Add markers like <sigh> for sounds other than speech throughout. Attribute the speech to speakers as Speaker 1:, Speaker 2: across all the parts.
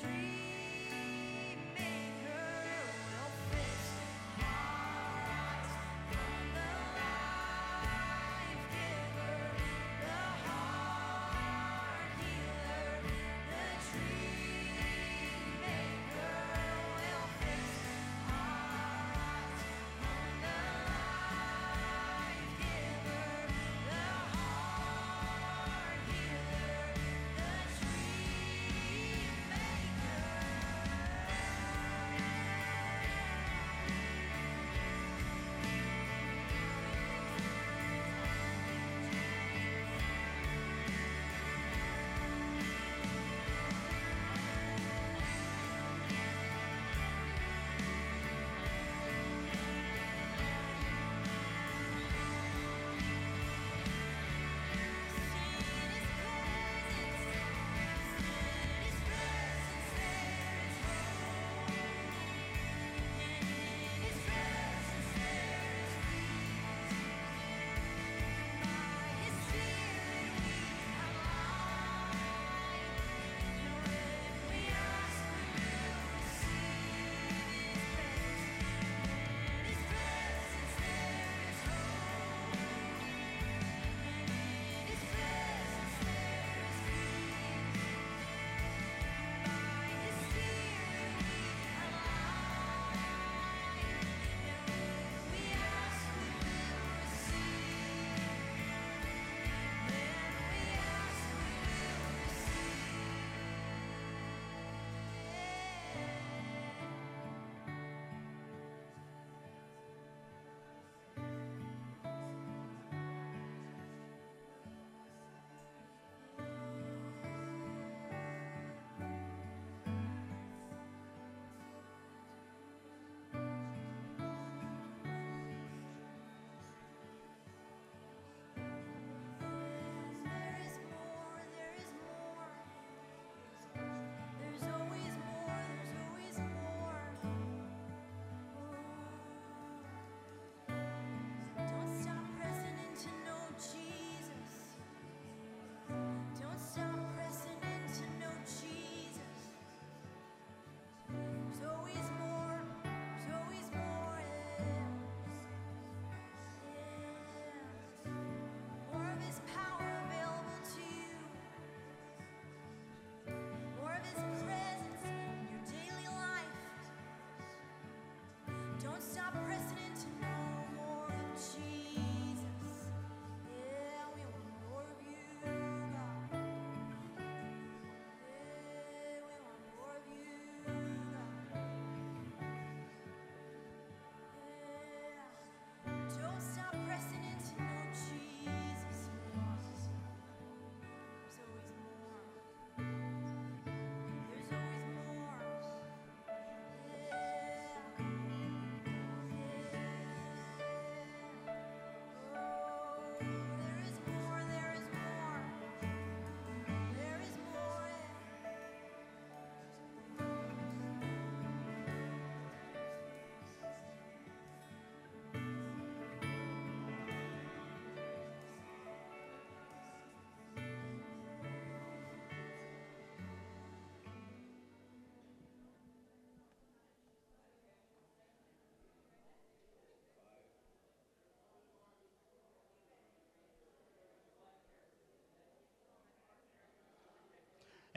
Speaker 1: tree.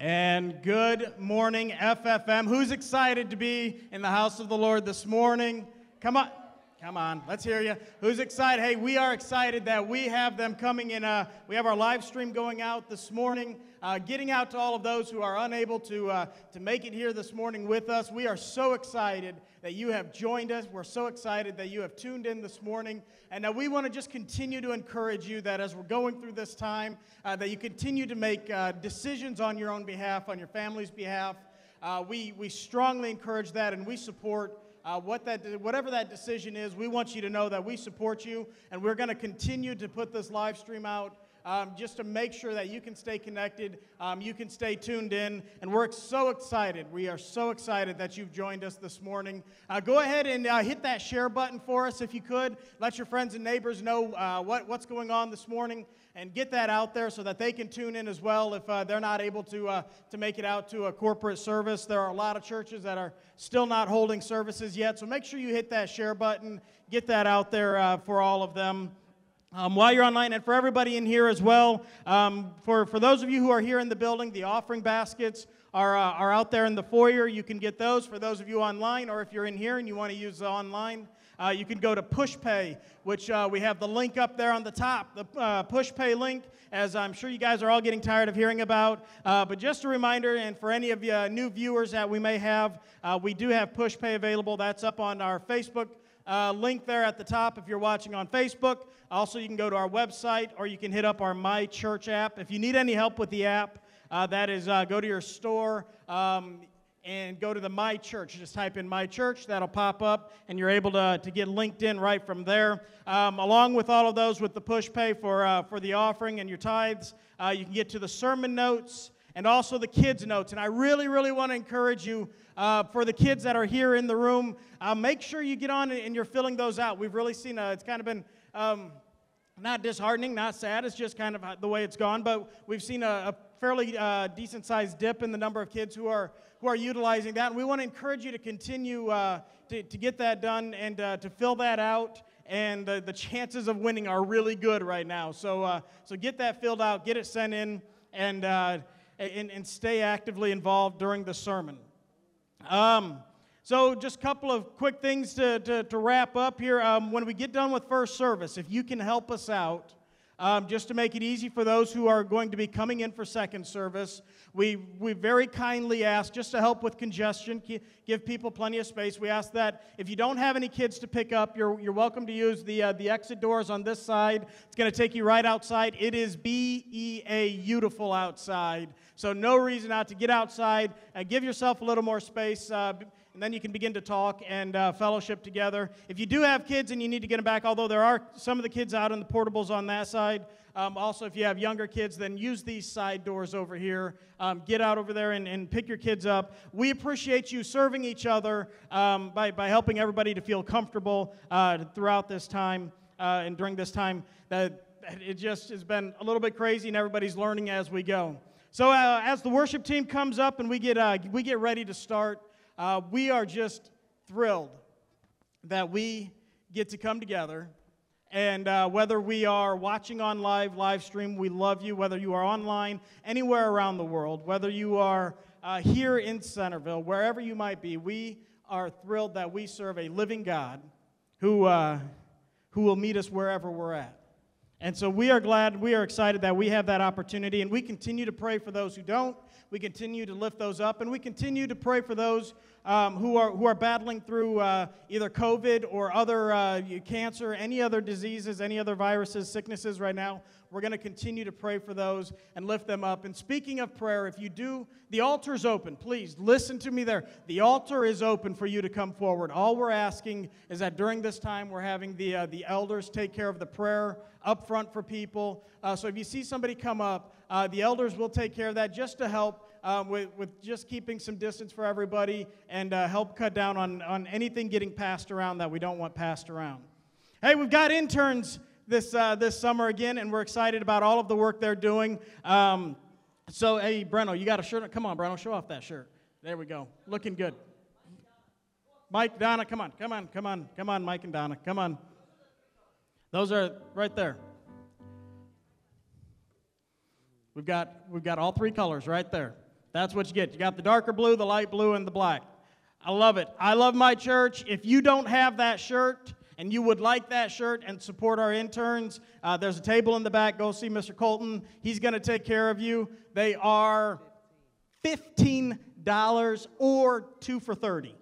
Speaker 1: And good morning, FFM. Who's excited to be in the house of the Lord this morning? Come on. Come on, let's hear you. Who's excited? Hey, we are excited that we have them coming in. Uh, we have our live stream going out this morning, uh, getting out to all of those who are unable to, uh, to make it here this morning with us. We are so excited that you have joined us. We're so excited that you have tuned in this morning. And uh, we want to just continue to encourage you that as we're going through this time, uh, that you continue to make uh, decisions on your own behalf, on your family's behalf. we, we strongly encourage that and we support uh, what that, whatever that decision is, we want you to know that we support you, and we're going to continue to put this live stream out um, just to make sure that you can stay connected, um, you can stay tuned in, and we're so excited. We are so excited that you've joined us this morning. Uh, go ahead and uh, hit that share button for us if you could. Let your friends and neighbors know uh, what, what's going on this morning and get that out there so that they can tune in as well if uh, they're not able to, uh, to make it out to a corporate service. There are a lot of churches that are still not holding services yet, so make sure you hit that share button, get that out there uh, for all of them. Um, while you're online, and for everybody in here as well, um, for, for those of you who are here in the building, the offering baskets are, uh, are out there in the foyer. You can get those for those of you online, or if you're in here and you want to use the online, uh, you can go to PushPay, which uh, we have the link up there on the top, the uh, PushPay link, as I'm sure you guys are all getting tired of hearing about. Uh, but just a reminder, and for any of you uh, new viewers that we may have, uh, we do have PushPay available. That's up on our Facebook uh, link there at the top if you're watching on Facebook. Also, you can go to our website or you can hit up our My Church app. If you need any help with the app, uh, that is uh, go to your store um, and go to the My Church. Just type in My Church, that'll pop up, and you're able to, to get linked in right from there. Um, along with all of those, with the push pay for, uh, for the offering and your tithes, uh, you can get to the sermon notes and also the kids' notes. And I really, really want to encourage you uh, for the kids that are here in the room, uh, make sure you get on and you're filling those out. We've really seen uh, it's kind of been um, not disheartening, not sad. It's just kind of the way it's gone. But we've seen a, a fairly uh, decent sized dip in the number of kids who are who are utilizing that. And we want to encourage you to continue uh, to, to get that done and uh, to fill that out and the, the chances of winning are really good right now. So, uh, so get that filled out, get it sent in, and, uh, and, and stay actively involved during the sermon. Um, so, just a couple of quick things to, to, to wrap up here. Um, when we get done with first service, if you can help us out, um, just to make it easy for those who are going to be coming in for second service, we, we very kindly ask just to help with congestion, give people plenty of space. We ask that if you don't have any kids to pick up, you're, you're welcome to use the, uh, the exit doors on this side. It's going to take you right outside. It is B E A beautiful outside. So, no reason not to get outside and give yourself a little more space. Uh, and then you can begin to talk and uh, fellowship together. If you do have kids and you need to get them back, although there are some of the kids out in the portables on that side, um, also if you have younger kids, then use these side doors over here. Um, get out over there and, and, pick your kids up. We appreciate you serving each other um, by, by helping everybody to feel comfortable uh, throughout this time uh, and during this time. That it just has been a little bit crazy, and everybody's learning as we go. So uh, as the worship team comes up and we get uh, we get ready to start. Uh, we are just thrilled that we get to come together. And uh, whether we are watching on live, live stream, we love you. Whether you are online, anywhere around the world, whether you are uh, here in Centreville, wherever you might be, we are thrilled that we serve a living God who, uh, who will meet us wherever we're at. And so we are glad, we are excited that we have that opportunity, and we continue to pray for those who don't. We continue to lift those up, and we continue to pray for those um, who, are, who are battling through uh, either COVID or other uh, cancer, any other diseases, any other viruses, sicknesses right now. We're going to continue to pray for those and lift them up. And speaking of prayer, if you do, the altar is open. Please listen to me there. The altar is open for you to come forward. All we're asking is that during this time, we're having the, uh, the elders take care of the prayer up front for people. Uh, so if you see somebody come up, uh, the elders will take care of that just to help um, with, with just keeping some distance for everybody and uh, help cut down on, on anything getting passed around that we don't want passed around. Hey, we've got interns this, uh, this summer again, and we're excited about all of the work they're doing. Um, so, hey, Breno, you got a shirt? Come on, Breno, show off that shirt. There we go. Looking good. Mike, Donna, come on, come on, come on, come on, Mike and Donna, come on. Those are right there. We've got, we've got all three colors right there. That's what you get. You got the darker blue, the light blue, and the black. I love it. I love my church. If you don't have that shirt, and you would like that shirt and support our interns, uh, there's a table in the back. Go see Mr. Colton. He's going to take care of you. They are $15 or two for 30.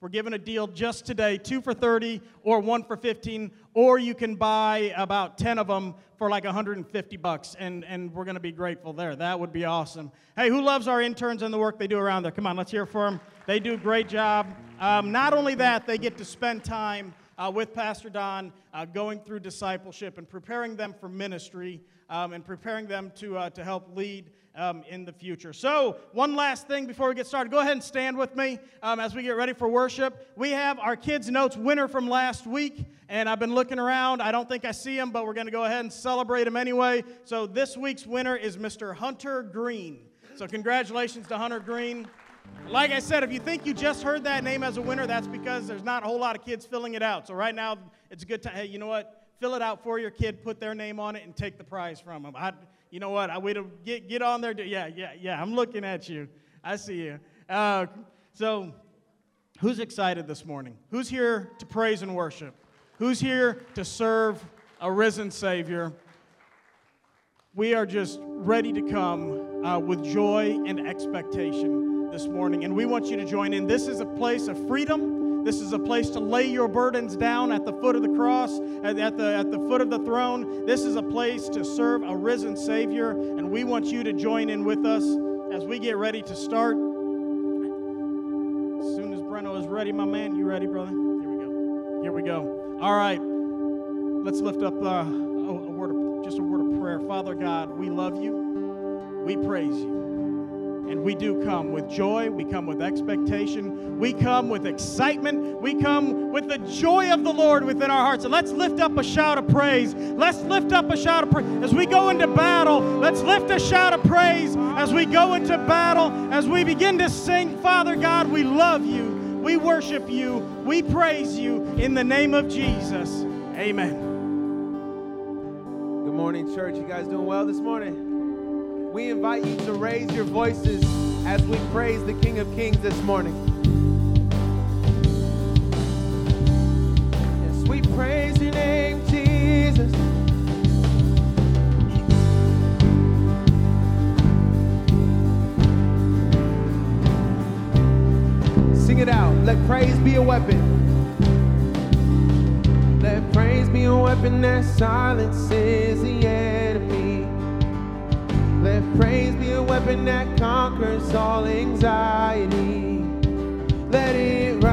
Speaker 1: We're giving a deal just today, two for 30 or one for 15, or you can buy about 10 of them for like 150 bucks, and, and we're going to be grateful there. That would be awesome. Hey, who loves our interns and the work they do around there? Come on, let's hear for them. They do a great job. Um, not only that, they get to spend time uh, with Pastor Don uh, going through discipleship and preparing them for ministry um, and preparing them to, uh, to help lead um, in the future. So, one last thing before we get started. Go ahead and stand with me um, as we get ready for worship. We have our kids' notes winner from last week, and I've been looking around. I don't think I see him, but we're going to go ahead and celebrate him anyway. So, this week's winner is Mr. Hunter Green. So, congratulations to Hunter Green. Like I said, if you think you just heard that name as a winner, that's because there's not a whole lot of kids filling it out. So, right now, it's a good time. Hey, you know what? Fill it out for your kid, put their name on it, and take the prize from them. I, you know what? I wait to get, get on there. Yeah, yeah, yeah. I'm looking at you. I see you. Uh, so, who's excited this morning? Who's here to praise and worship? Who's here to serve a risen Savior? We are just ready to come uh, with joy and expectation this morning, and we want you to join in. This is a place of freedom. This is a place to lay your burdens down at the foot of the cross, at, at, the, at the foot of the throne. This is a place to serve a risen Savior, and we want you to join in with us as we get ready to start. As soon as Breno is ready, my man, you ready, brother? Here we go. Here we go. All right, let's lift up uh, a, word of just a word of prayer. Father God, we love you. We praise you. And we do come with joy, we come with expectation, we come with excitement, we come with the joy of the Lord within our hearts. And let's lift up a shout of praise. Let's lift up a shout of praise. As we go into battle, let's lift a shout of praise as we go into battle, as we begin to sing, Father God, we love you, we worship you, we praise you in the name of Jesus. Amen.
Speaker 2: Good morning, church. You guys doing well this morning? We invite you to raise your voices as we praise the King of Kings this morning. As we praise your name, Jesus. Sing it out. Let praise be a weapon. Let praise be a weapon that silences the enemy. Let praise be a weapon that conquers all anxiety. Let it rise.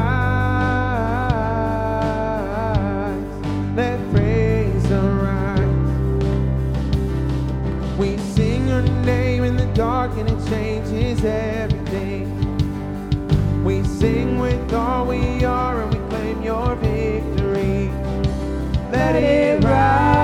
Speaker 2: Let praise arise. We sing your name in the dark and it changes everything. We sing with all we are and we claim your victory. Let it rise.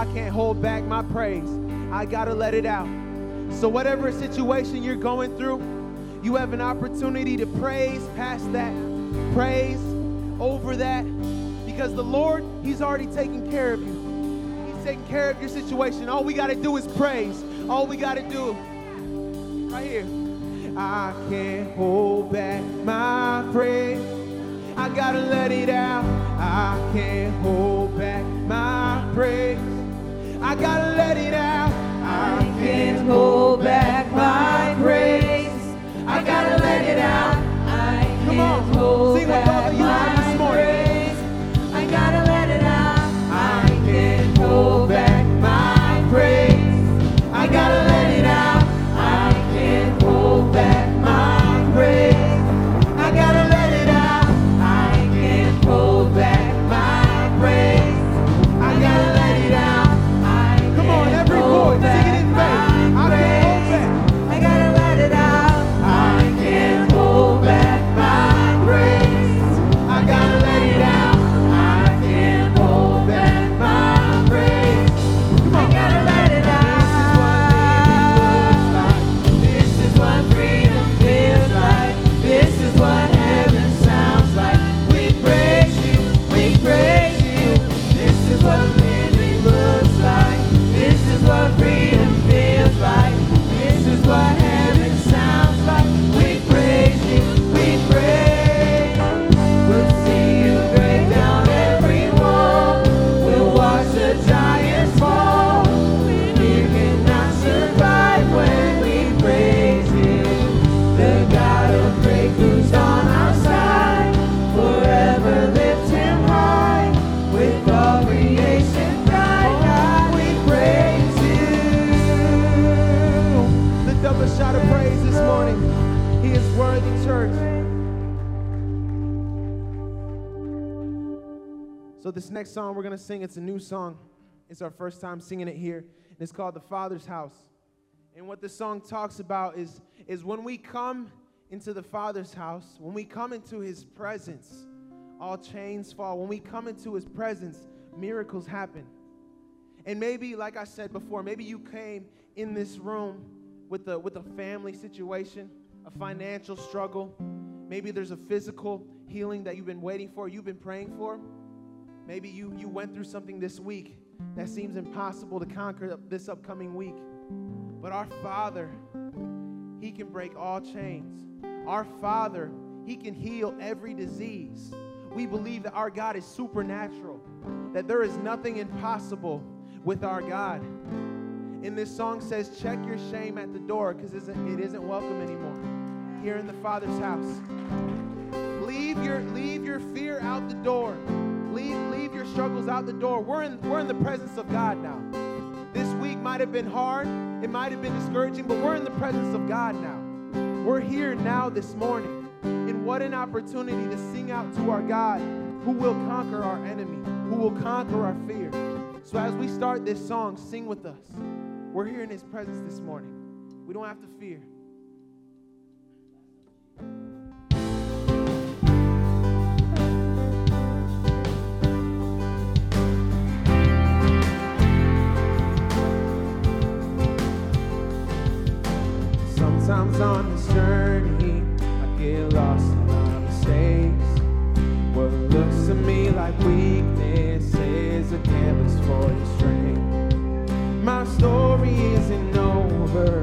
Speaker 2: I can't hold back my praise. I gotta let it out. So, whatever situation you're going through, you have an opportunity to praise past that, praise over that, because the Lord, He's already taken care of you. He's taking care of your situation. All we gotta do is praise. All we gotta do right here. I can't hold back my praise. I gotta let it out. I can't hold back my praise. I gotta let it out. I
Speaker 3: can't hold back my praise. I gotta let it out. I can't hold
Speaker 2: sing with all
Speaker 3: back my
Speaker 2: This next song we're gonna sing, it's a new song. It's our first time singing it here. And it's called The Father's House. And what this song talks about is, is when we come into the Father's house, when we come into his presence, all chains fall. When we come into his presence, miracles happen. And maybe, like I said before, maybe you came in this room with a, with a family situation, a financial struggle. Maybe there's a physical healing that you've been waiting for, you've been praying for. Maybe you, you went through something this week that seems impossible to conquer this upcoming week. But our Father, He can break all chains. Our Father, He can heal every disease. We believe that our God is supernatural, that there is nothing impossible with our God. And this song says, check your shame at the door because it isn't welcome anymore. here in the Father's house. Leave your leave your fear out the door. Struggles out the door. We're in we're in the presence of God now. This week might have been hard. It might have been discouraging, but we're in the presence of God now. We're here now this morning. And what an opportunity to sing out to our God who will conquer our enemy, who will conquer our fear. So as we start this song, sing with us. We're here in his presence this morning. We don't have to fear. Sometimes on this journey, I get lost in my mistakes. What looks to me like weakness is a canvas for your strength. My story isn't over,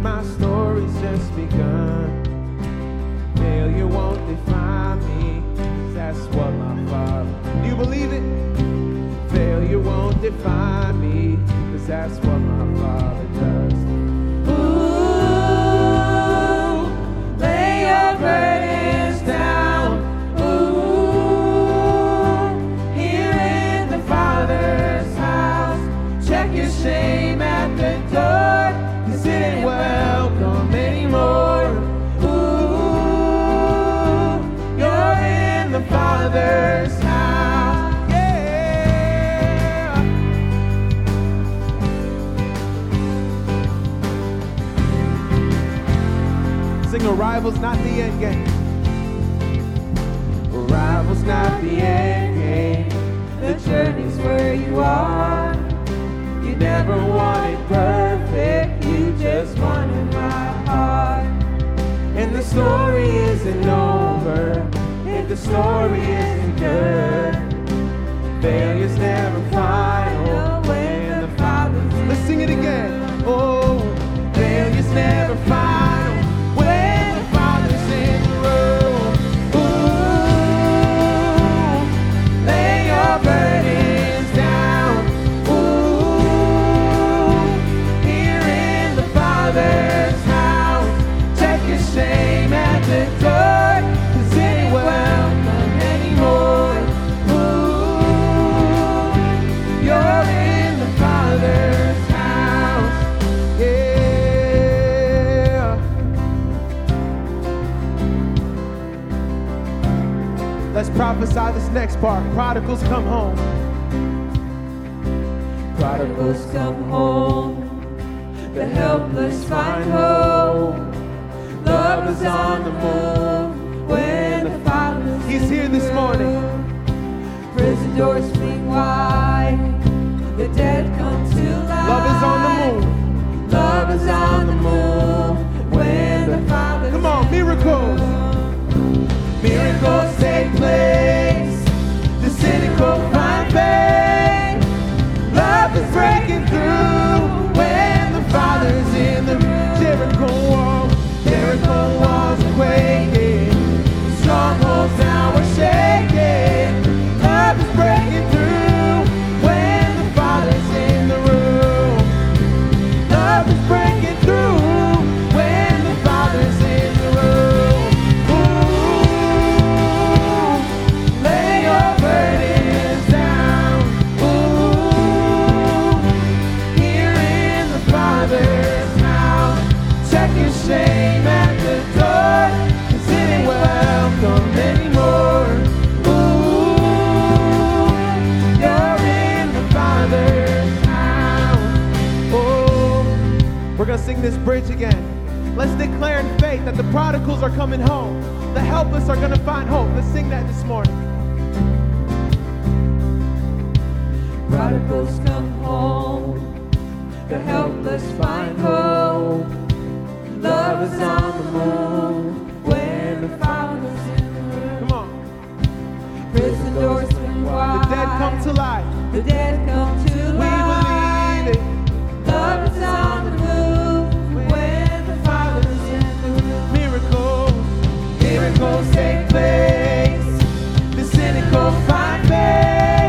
Speaker 2: my story's just begun. Failure won't define me, 'cause that's what my father. Do you believe it? Failure won't define me, cause that's what my father arrival's not the end game. Arrival's not the end game.
Speaker 3: The journey's where you are. You never wanted perfect, you just wanted my heart.
Speaker 2: And the story isn't over if the story isn't good. Failure's never final when the Father's Let's sing it again. Oh, failure's never final prophesy this next part. Prodigals come home.
Speaker 3: Prodigals come home, the helpless find hope. Love is on the move when the Father's
Speaker 2: He's here this morning.
Speaker 3: Prison doors swing wide, the dead come to life.
Speaker 2: Love is on the move.
Speaker 3: Love is on the move when the Father's
Speaker 2: Come on, miracles.
Speaker 3: Room. Miracles take place.
Speaker 2: This bridge again. Let's declare in faith that the prodigals are coming home. The helpless are gonna find hope. Let's sing that this morning.
Speaker 3: Prodigals come home, the helpless find hope. Love is on the move when the Father's in the room.
Speaker 2: Come on.
Speaker 3: Prison doors swing
Speaker 2: The dead come to life.
Speaker 3: The dead come to
Speaker 2: We
Speaker 3: life.
Speaker 2: believe it.
Speaker 3: Love is on
Speaker 2: Miracles
Speaker 3: take place. The cynical find faith.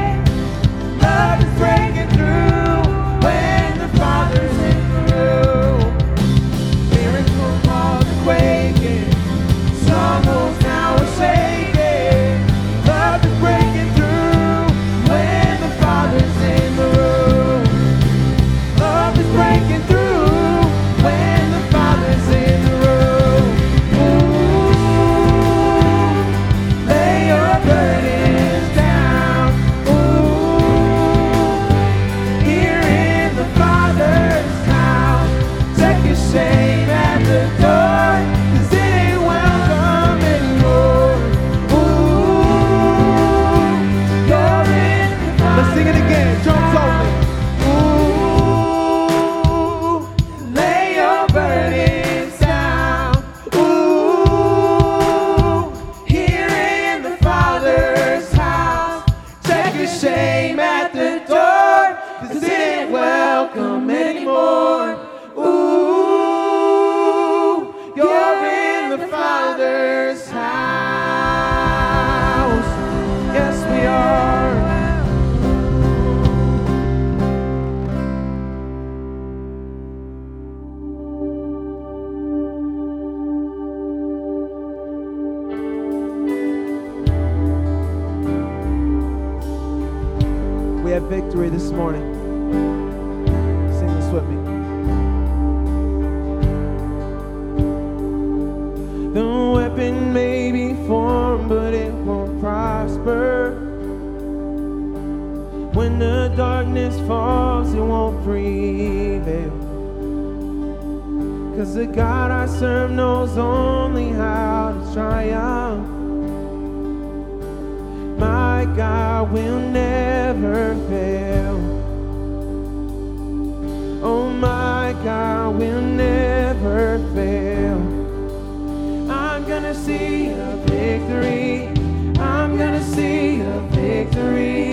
Speaker 3: When the
Speaker 2: darkness falls, it won't prevail. Cause the God I serve knows only how to triumph. My God will never fail. Oh, my God will never fail. I'm gonna see a victory. I'm gonna see a victory.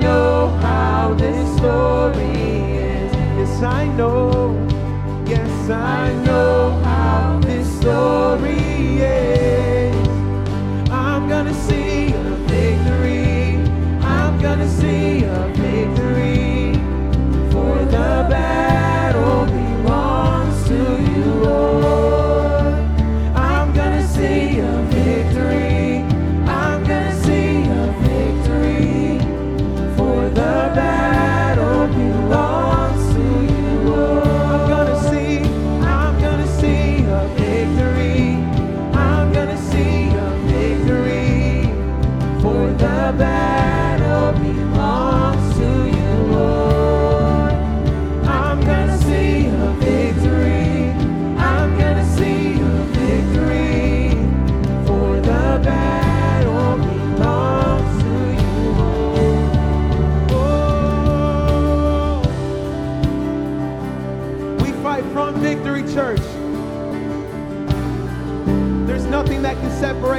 Speaker 2: know how this story ends. Yes, I know. Yes, I know how this story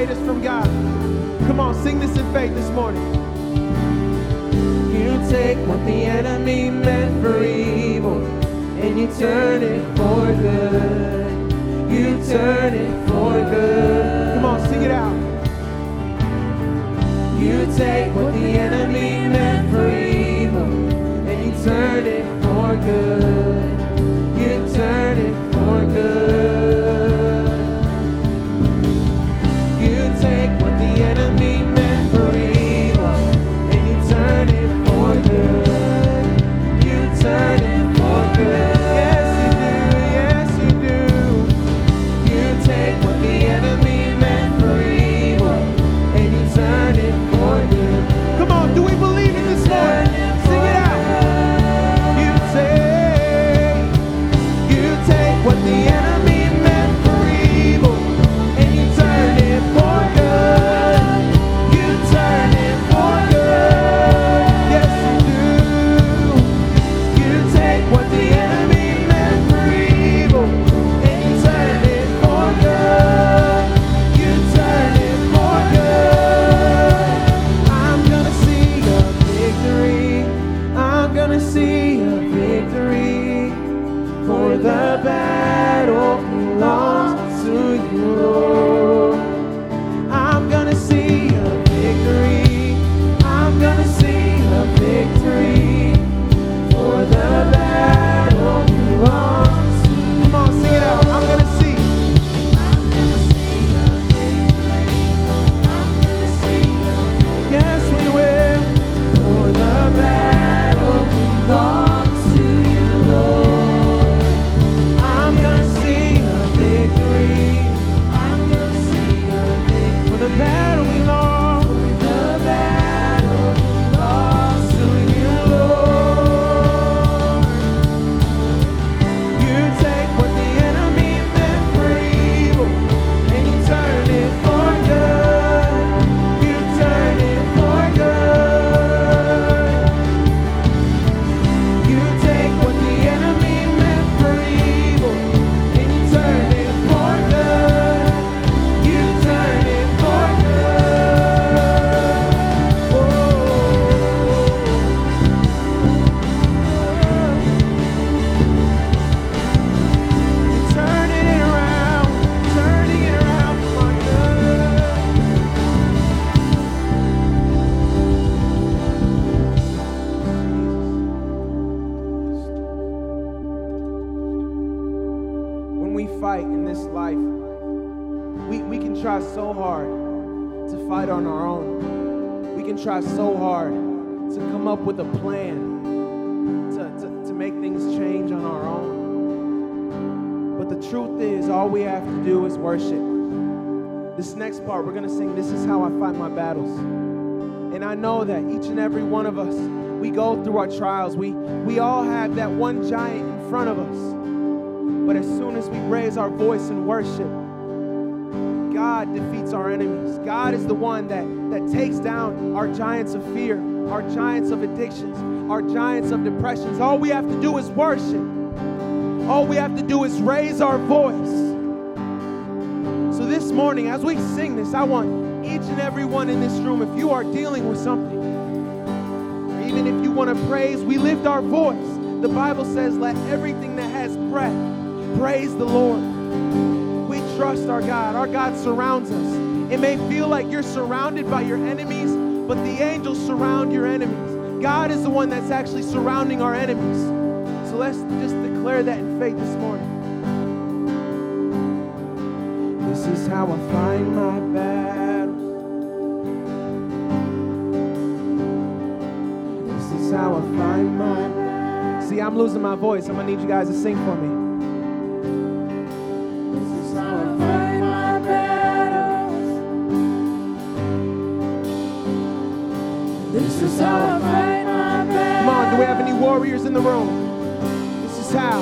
Speaker 2: from God. Come on, sing this in faith this morning. You take what the enemy meant for evil and you turn it for good. You turn it for good. Come on, sing it out. You take what the enemy meant for evil and you turn it for good. You turn it for good. Good.
Speaker 3: trials. We, we all have that one giant in front of us. But as soon as we raise our voice in worship, God defeats our enemies. God is the one that, that takes down our giants of fear, our giants of addictions, our giants of depressions. All we have to do is worship. All we have to do is raise our voice. So this morning, as we sing this, I want each and every one in this room, if you are dealing with something, want to praise, we lift our voice. The Bible says, Let everything that has breath praise the Lord. We trust our God. Our God surrounds us. It may feel like you're surrounded by your enemies, but the angels surround your enemies. God is the one that's actually surrounding our enemies. So let's just declare that in faith this morning. This is how I find my back. I'm losing my voice. I'm going to need you guys to sing for me.
Speaker 2: This is how I fight my battles.
Speaker 3: Come on, do we have any warriors in the room? This is how.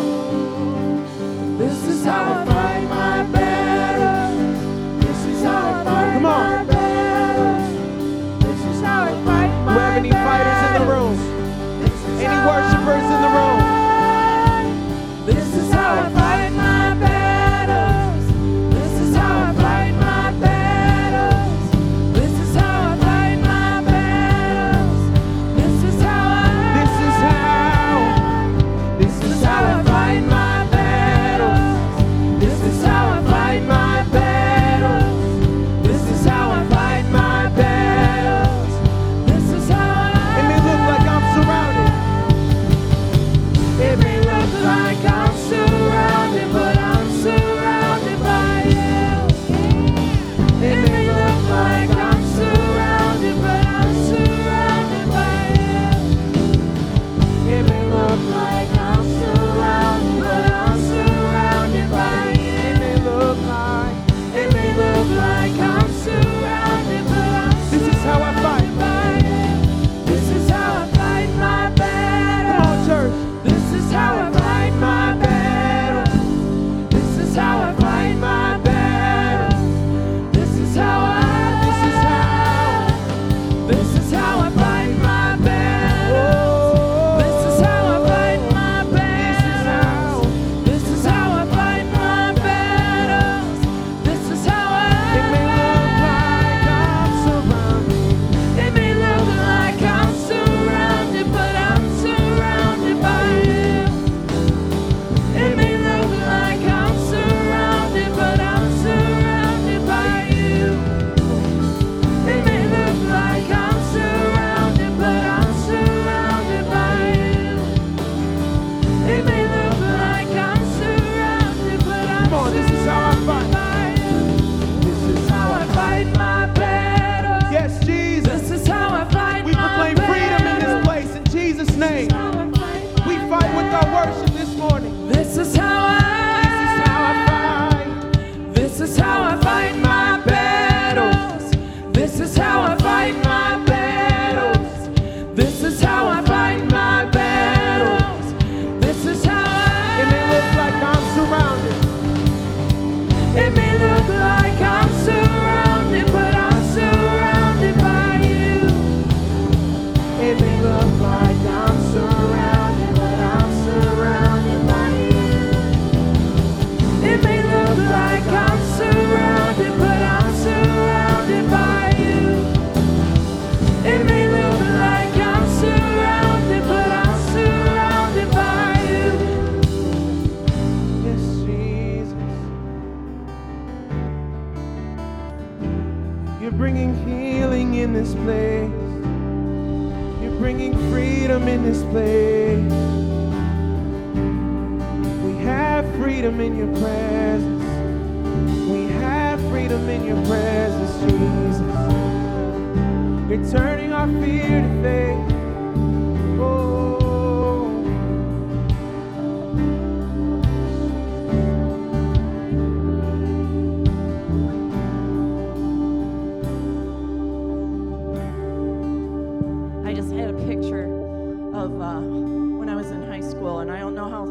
Speaker 4: When I was in high school, and I don't know how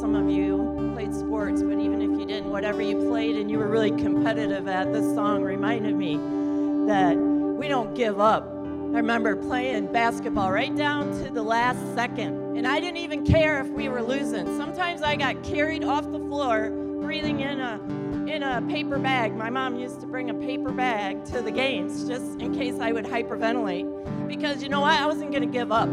Speaker 4: some of you played sports, but even if you didn't, whatever you played and you were really competitive at, this song reminded me that we don't give up. I remember playing basketball right down to the last second, and I didn't even care if we were losing. Sometimes I got carried off the floor, breathing in a in a paper bag. My mom used to bring a paper bag to the games just in case I would hyperventilate. Because you know what? I wasn't going to give up.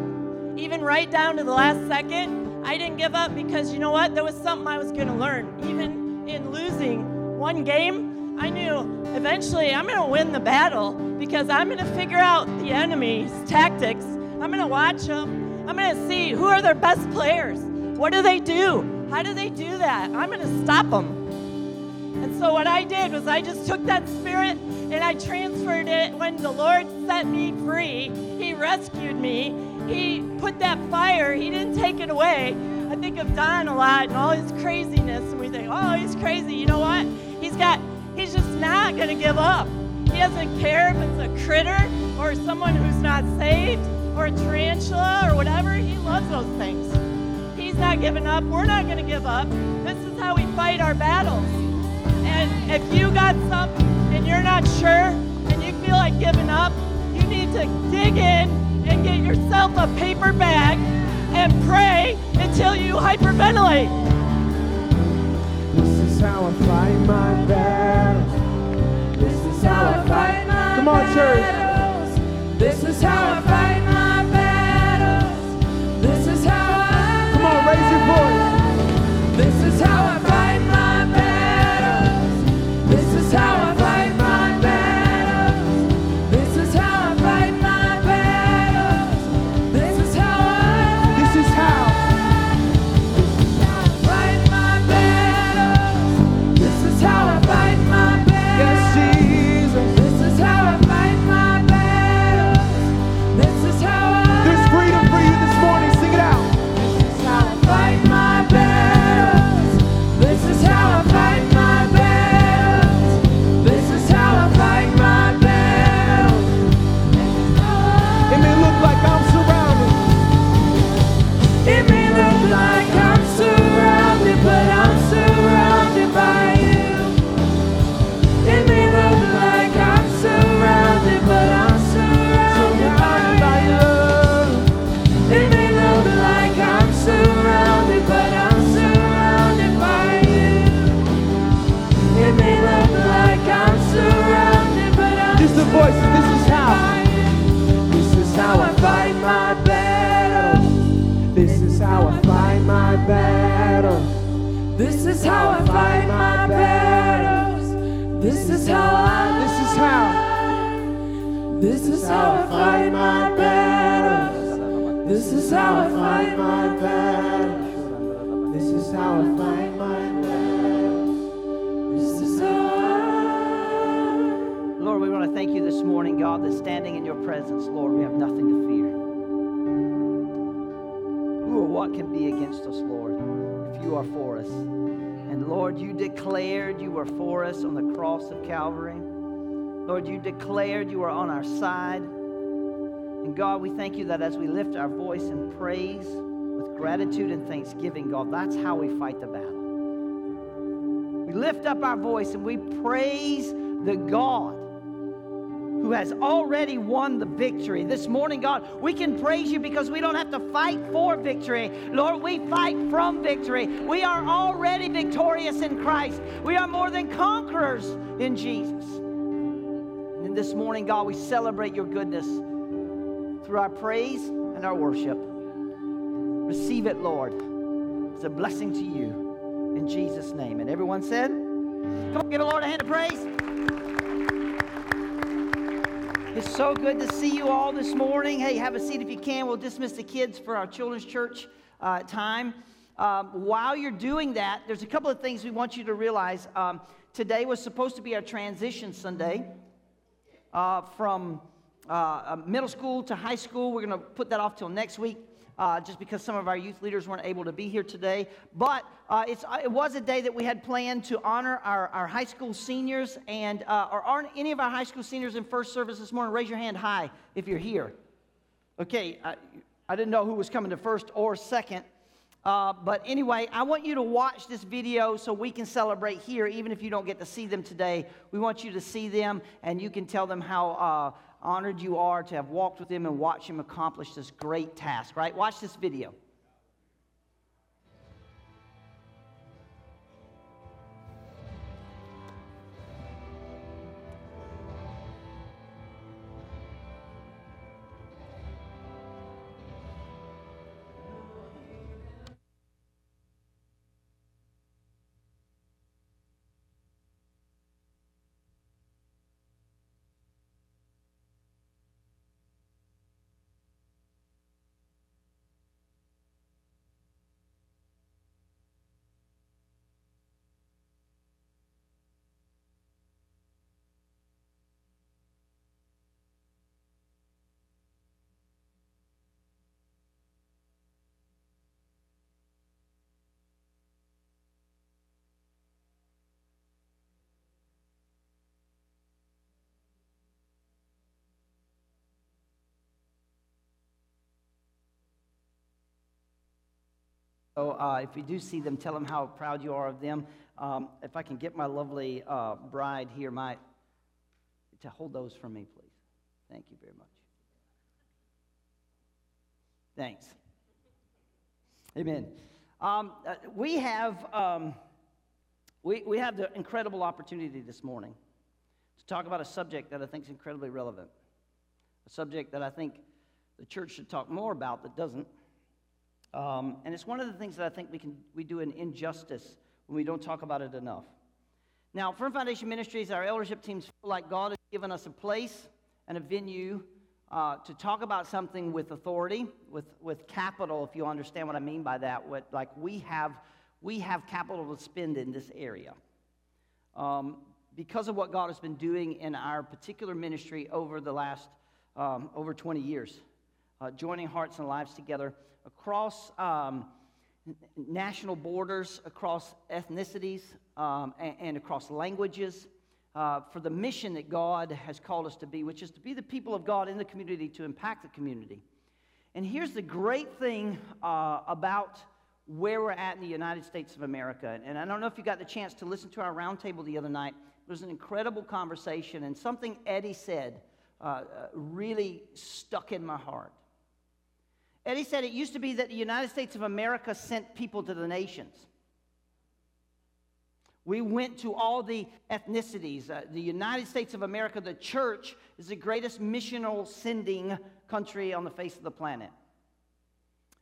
Speaker 4: Even right down to the last second, I didn't give up because you know what? There was something I was going to learn. Even in losing one game, I knew eventually I'm going to win the battle because I'm going to figure out the enemy's tactics. I'm going to watch them. I'm going to see who are their best players. What do they do? How do they do that? I'm going to stop them. And so what I did was I just took that spirit and I transferred it when the Lord set me free. He rescued me. He put that fire, He didn't take it away. I think of Don a lot and all his craziness, and we think, oh, he's crazy. You know what? He's got, he's just not going to give up. He doesn't care if it's a critter or someone who's not saved or a tarantula or whatever. He loves those things. He's not giving up. We're not going to give up. This is how we fight our battles. And if you got something and you're not sure and you feel like giving up, you need to dig in and get yourself a paper bag and pray until you hyperventilate.
Speaker 2: This is how I fight my battles.
Speaker 3: This is how I fight my
Speaker 2: Come on, church.
Speaker 3: This is how I fight my battles. This is how I
Speaker 2: Come on, raise your voice.
Speaker 3: This is how I how I fight my battles. This is how I fight my battles. This is how I fight my battles. This is how I.
Speaker 5: Lord, we want to thank you this morning, God, that standing in your presence, Lord, we have nothing to fear. Who or what can be against us, Lord, if you are for us? And Lord, you declared you were for us on the cross of Calvary. Lord, you declared you are on our side. And God, we thank you that as we lift our voice in praise with gratitude and thanksgiving, God, that's how we fight the battle. We lift up our voice and we praise the God who has already won the victory. This morning, God, we can praise you because we don't have to fight for victory. Lord, we fight from victory. We are already victorious in Christ. We are more than conquerors in Jesus. And this morning, God, we celebrate your goodness through our praise and our worship. Receive it, Lord. It's a blessing to you. In Jesus' name. And everyone said, Come on, give the Lord a hand of praise. It's so good to see you all this morning. Hey, have a seat if you can. We'll dismiss the kids for our children's church uh, time. um, while you're doing that, there's a couple of things we want you to realize. Um, today was supposed to be our transition Sunday uh, from uh, uh middle school to high school. We're going to put that off till next week. Uh, just because some of our youth leaders weren't able to be here today. But uh, uh it was a day that we had planned to honor our, our high school seniors. And uh, or aren't any of our high school seniors in first service this morning? Raise your hand high if you're here. Okay, I, I didn't know who was coming to first or second. Uh, but anyway, I want you to watch this video so we can celebrate here, even if you don't get to see them today. We want you to see them, and you can tell them how uh, honored you are to have walked with them and watch them accomplish this great task, right? Watch this video. So uh, if you do see them, tell them how proud you are of them. Um, if I can get my lovely uh, bride here, my to hold those for me, please. Thank you very much. Thanks. Amen. Um, uh, we have um, we, we have the incredible opportunity this morning to talk about a subject that I think is incredibly relevant, a subject that I think the church should talk more about that doesn't. Um, and it's one of the things that I think we, can, we do an injustice when we don't talk about it enough. Now, Firm Foundation Ministries, our eldership teams feel like God has given us a place and a venue uh, to talk about something with authority, with, with capital, if you understand what I mean by that. What, like we have, we have capital to spend in this area. Um, because of what God has been doing in our particular ministry over the last um, over 20 years, uh, joining hearts and lives together across um, national borders, across ethnicities, um, and, and, across languages uh, for the mission that God has called us to be, which is to be the people of God in the community to impact the community. And here's the great thing uh, about where we're at in the United States of America. And I don't know if you got the chance to listen to our roundtable the other night. It was an incredible conversation, and something Eddie said uh, uh really stuck in my heart. Eddie said it used to be that the United States of America sent people to the nations. We went to all the ethnicities. Uh, the United States of America, the church, is the greatest missional sending country on the face of the planet.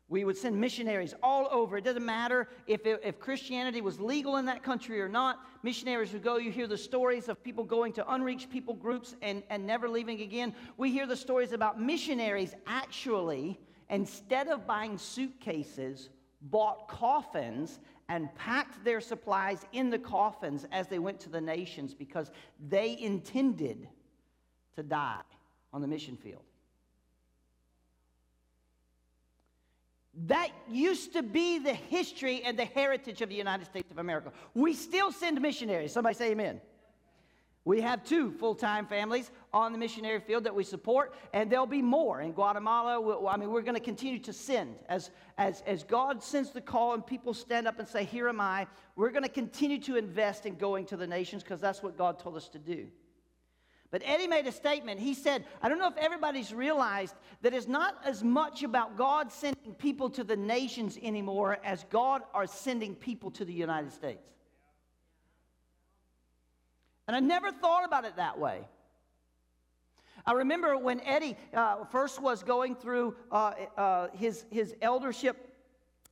Speaker 5: We would send missionaries all over. It doesn't matter if, it, if Christianity was legal in that country or not. Missionaries would go. You hear the stories of people going to unreached people groups and, and never leaving again. We hear the stories about missionaries actually instead of buying suitcases, bought coffins and packed their supplies in the coffins as they went to the nations because they intended to die on the mission field. That used to be the history and the heritage of the United States of America. We still send missionaries. Somebody say amen. We have two full time families on the missionary field that we support, and there'll be more in Guatemala. I mean, we're going to continue to send. As, as, as God sends the call and people stand up and say, Here am I, we're going to continue to invest in going to the nations because that's what God told us to do. But Eddie made a statement. He said, I don't know if everybody's realized that it's not as much about God sending people to the nations anymore as God are sending people to the United States. And I never thought about it that way. I remember when Eddie uh, first was going through uh, uh, his, his eldership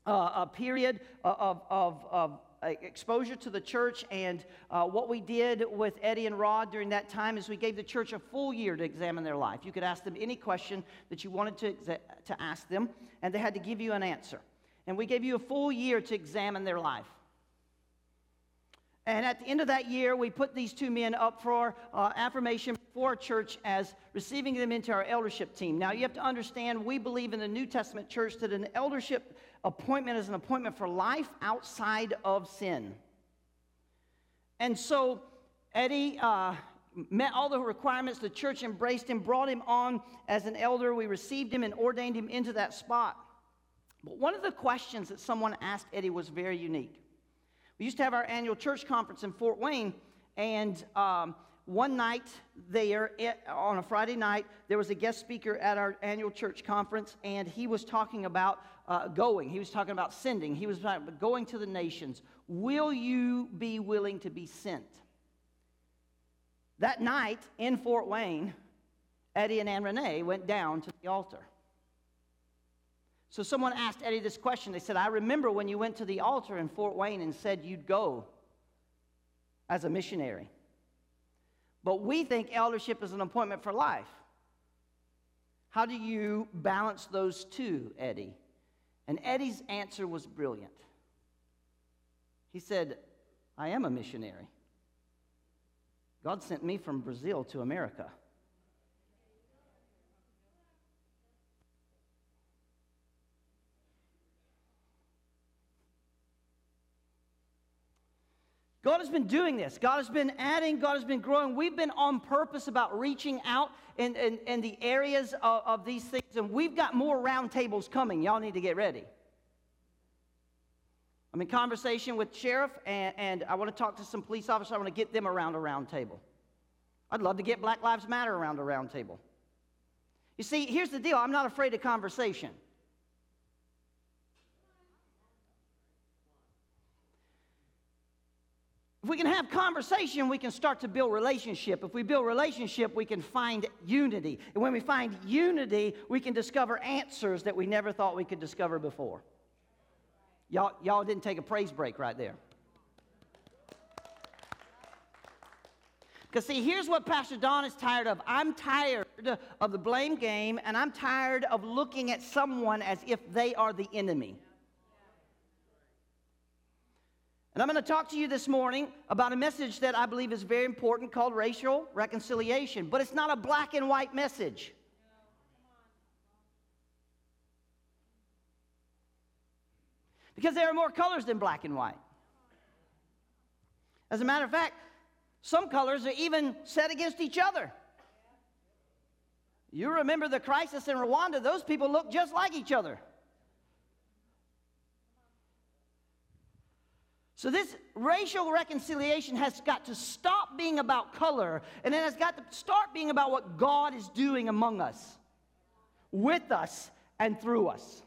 Speaker 5: uh, period of, of, of exposure to the church. And uh, what we did with Eddie and Rod during that time is we gave the church a full year to examine their life. You could ask them any question that you wanted to, to ask them, and they had to give you an answer. And we gave you a full year to examine their life. And at the end of that year, we put these two men up for uh, affirmation for church as receiving them into our eldership team. Now, you have to understand, we believe in the New Testament church that an eldership appointment is an appointment for life outside of sin. And so, Eddie uh, met all the requirements. The church embraced him, brought him on as an elder. We received him and ordained him into that spot. But one of the questions that someone asked Eddie was very unique. We used to have our annual church conference in Fort Wayne, and um, one night there, on a Friday night, there was a guest speaker at our annual church conference, and he was talking about uh, going. He was talking about sending. He was talking about going to the nations. Will you be willing to be sent? That night in Fort Wayne, Eddie and Ann Renee went down to the altar. So someone asked Eddie this question. They said, I remember when you went to the altar in Fort Wayne and said you'd go as a missionary. But we think eldership is an appointment for life. How do you balance those two, Eddie? And Eddie's answer was brilliant. He said, I am a missionary. God sent me from Brazil to America. Been doing this. God has been adding, God has been growing. We've been on purpose about reaching out in, in, in the areas of, of these things, and we've got more roundtables coming. Y'all need to get ready. I'm in conversation with sheriff, and, and I want to talk to some police officers. I want to get them around a roundtable. I'd love to get Black Lives Matter around a roundtable. You see, here's the deal I'm not afraid of conversation. If we can have conversation, we can start to build relationship. If we build relationship, we can find unity. And when we find unity, we can discover answers that we never thought we could discover before. Y'all, y'all didn't take a praise break right there. Because, see, here's what Pastor Don is tired of. I'm tired of the blame game, and I'm tired of looking at someone as if they are the enemy. And I'm going to talk to you this morning about a message that I believe is very important called racial reconciliation. But it's not a black and white message. Because there are more colors than black and white. As a matter of fact, some colors are even set against each other. You remember the crisis in Rwanda, those people look just like each other. So, this racial reconciliation has got to stop being about color and it has got to start being about what God is doing among us, with us, and through us.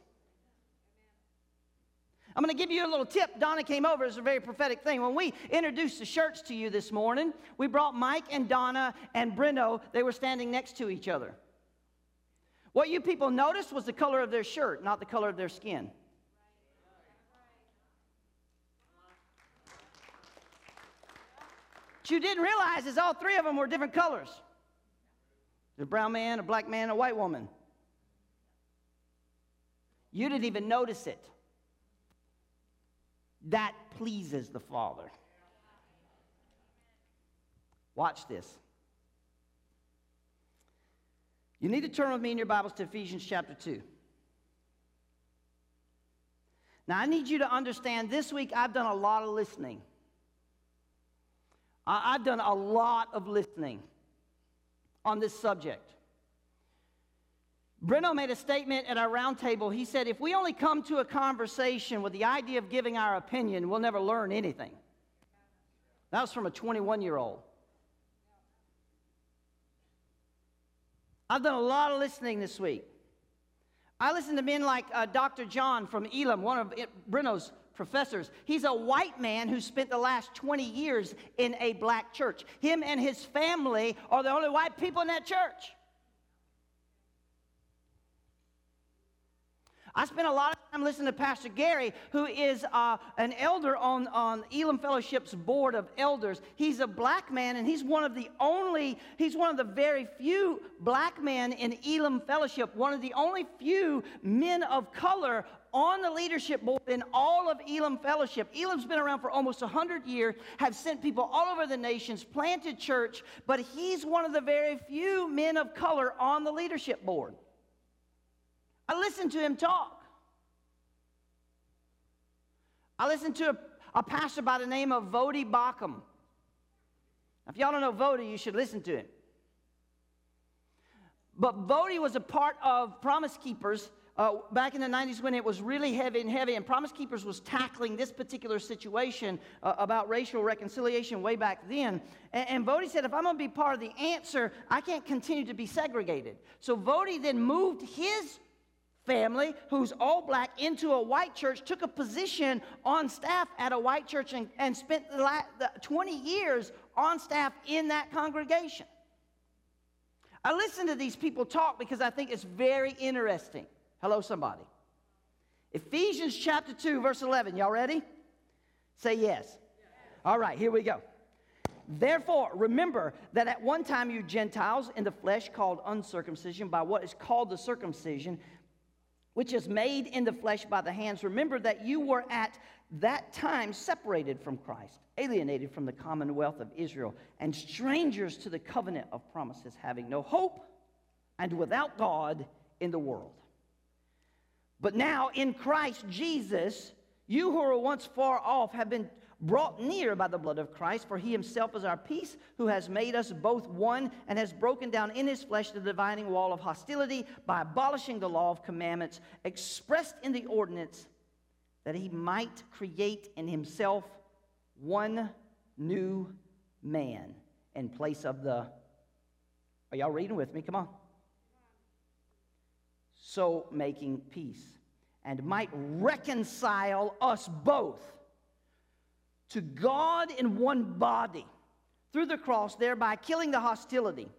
Speaker 5: I'm going to give you a little tip. Donna came over. It's a very prophetic thing. When we introduced the shirts to you this morning, we brought Mike and Donna and Breno. They were standing next to each other. What you people noticed was the color of their shirt, not the color of their skin. You didn't realize is all three of them were different colors. A brown man, a black man, a white woman. You didn't even notice it. That pleases the Father. Watch this. You need to turn with me in your Bibles to Ephesians chapter 2. Now, I need you to understand this week I've done a lot of listening. I, have done a lot of listening on this subject. Breno made a statement at our roundtable. He said, if we only come to a conversation with the idea of giving our opinion, we'll never learn anything. That was from a 21 year old. I've done a lot of listening this week. I listened to men like uh, Dr. John from Elim, one of Breno's professors. He's a white man who spent the last 20 years in a black church. Him and his family are the only white people in that church. I spent a lot of time listening to Pastor Gary, who is uh, an elder on, on Elim Fellowship's board of elders. He's a black man, and he's one of the only, he's one of the very few black men in Elim Fellowship, one of the only few men of color on the leadership board in all of Elim Fellowship. Elim's been around for almost 100 years, have sent people all over the nations, planted church, but he's one of the very few men of color on the leadership board. I listened to him talk. I listened to a, a pastor by the name of Voddie Baucham. If y'all don't know Voddie, you should listen to him. But Voddie was a part of Promise Keepers uh, back in the 90s when it was really heavy and heavy, and Promise Keepers was tackling this particular situation uh, about racial reconciliation way back then. And, and Voddie said, if I'm going to be part of the answer, I can't continue to be segregated. So Voddie then moved his family, who's all black, into a white church, took a position on staff at a white church, and, and spent the, la- the 20 years on staff in that congregation. I listen to these people talk because I think it's very interesting. Hello, somebody. Ephesians chapter 2, verse 11. Y'all ready? Say yes. All right, here we go. Therefore, remember that at one time you Gentiles in the flesh called uncircumcision by what is called the circumcision, which is made in the flesh by the hands. Remember that you were at that time separated from Christ, alienated from the commonwealth of Israel, and strangers to the covenant of promises, having no hope and without God in the world. But now in Christ Jesus, you who were once far off have been brought near by the blood of Christ, for he himself is our peace, who has made us both one and has broken down in his flesh the dividing wall of hostility by abolishing the law of commandments expressed in the ordinance that he might create in himself one new man in place of the. Are y'all reading with me? Come on. So making peace, and might reconcile us both to God in one body through the cross, thereby killing the hostility.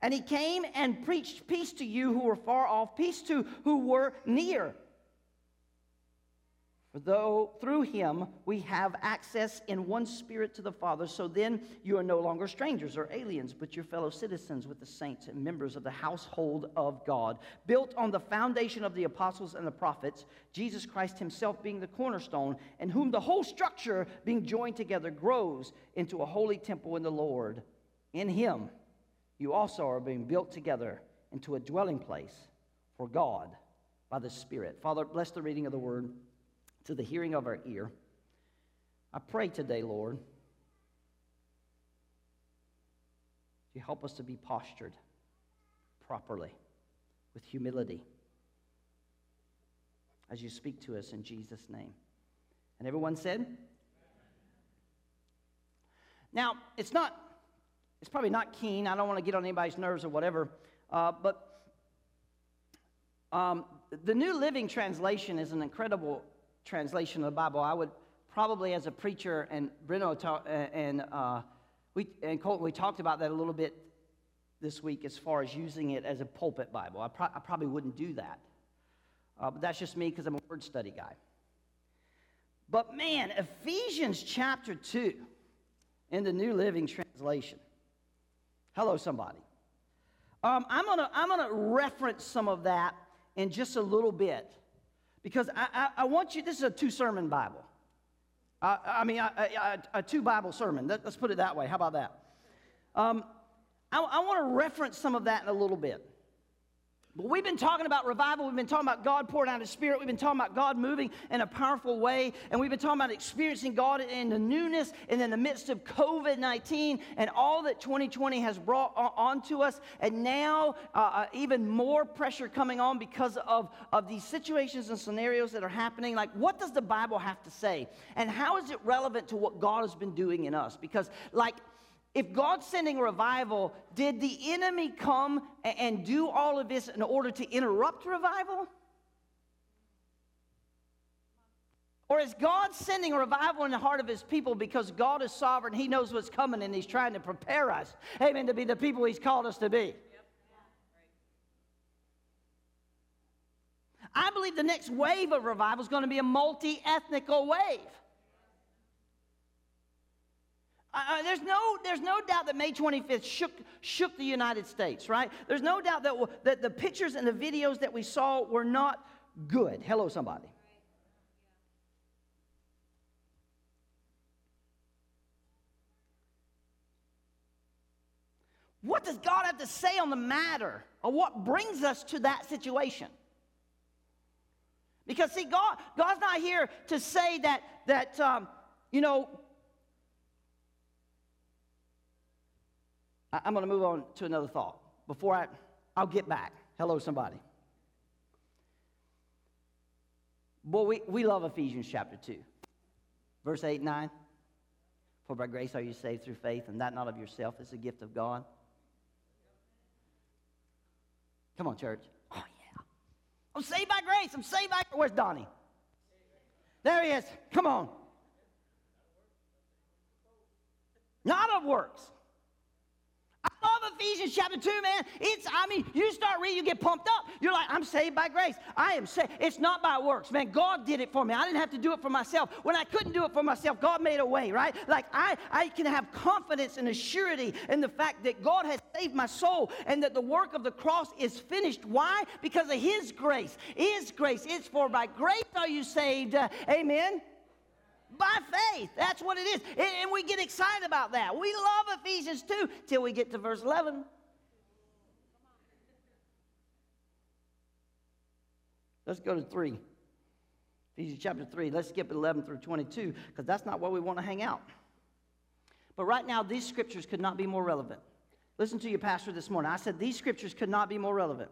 Speaker 5: And he came and preached peace to you who were far off, peace to who were near. For though through him we have access in one spirit to the Father, so then you are no longer strangers or aliens, but your fellow citizens with the saints and members of the household of God, built on the foundation of the apostles and the prophets, Jesus Christ himself being the cornerstone, in whom the whole structure being joined together grows into a holy temple in the Lord. In him you also are being built together into a dwelling place for God by the Spirit. Father, bless the reading of the word to the hearing of our ear. I pray today, Lord, you help us to be postured properly with humility as you speak to us in Jesus' name. And everyone said? Now, it's not, it's probably not keen. I don't want to get on anybody's nerves or whatever, uh, but um, the New Living Translation is an incredible translation of the Bible. I would probably, as a preacher, and Bruno ta- and uh, we and Colton, we talked about that a little bit this week as far as using it as a pulpit Bible. I, pro- I probably wouldn't do that, uh, but that's just me because I'm a word study guy. But man, Ephesians chapter two in the New Living Translation. Hello, somebody. Um, I'm gonna I'm gonna reference some of that in just a little bit because I, I, I want you, this is a two sermon Bible. Uh, I mean, a, two Bible sermon. Let's put it that way. How about that? Um, I, I want to reference some of that in a little bit. But we've been talking about revival. We've been talking about God pouring out His Spirit. We've been talking about God moving in a powerful way. And we've been talking about experiencing God in the newness and in the midst of COVID 19 and all that 2020 has brought onto us. And now, uh, uh, even more pressure coming on because of, of these situations and scenarios that are happening. Like, what does the Bible have to say? And how is it relevant to what God has been doing in us? Because, like, if God's sending revival, did the enemy come and do all of this in order to interrupt revival? Or is God sending revival in the heart of his people because God is sovereign? He knows what's coming and he's trying to prepare us, amen, to be the people he's called us to be. I believe the next wave of revival is going to be a multi ethnical wave. Uh, uh, there's, no, there's no doubt that May 25th shook, shook the United States, right? There's no doubt that, that the pictures and the videos that we saw were not good. Hello, somebody. What does God have to say on the matter or what brings us to that situation? Because, see, God, God's not here to say that, that um, you know, I'm going to move on to another thought before I. I'll get back. Hello, somebody. Boy, we, we love Ephesians chapter 2, verse 8 and 9. For by grace are you saved through faith, and that not of yourself, it's a gift of God. Come on, church. Oh, yeah. I'm saved by grace. I'm saved by. Where's Donnie? There he is. Come on. Not of works. Ephesians chapter 2, man. It's, I mean, you start reading, you get pumped up. You're like, I'm saved by grace. I am saved. It's not by works, man. God did it for me. I didn't have to do it for myself. When I couldn't do it for myself, God made a way, right? Like, I, I can have confidence and a surety in the fact that God has saved my soul and that the work of the cross is finished. Why? Because of His grace. His grace. It's for by grace are you saved. Uh, amen. By faith. That's what it is. And we get excited about that. We love Ephesians 2 till we get to verse 11. Let's go to 3. Ephesians chapter 3. Let's skip 11 through 22 because that's not where we want to hang out. But right now, these scriptures could not be more relevant. Listen to your pastor this morning. I said these scriptures could not be more relevant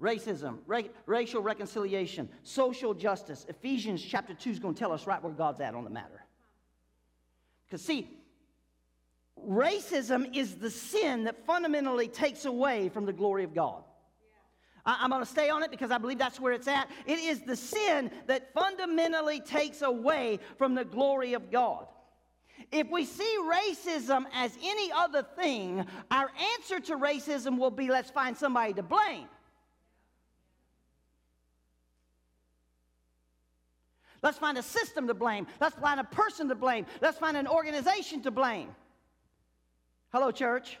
Speaker 5: racism, ra- racial reconciliation, social justice. Ephesians chapter 2 is going to tell us right where God's at on the matter. Because, see, racism is the sin that fundamentally takes away from the glory of God. I- I'm going to stay on it because I believe that's where it's at. It is the sin that fundamentally takes away from the glory of God. If we see racism as any other thing, our answer to racism will be let's find somebody to blame. Let's find a system to blame. Let's find a person to blame. Let's find an organization to blame. Hello, church.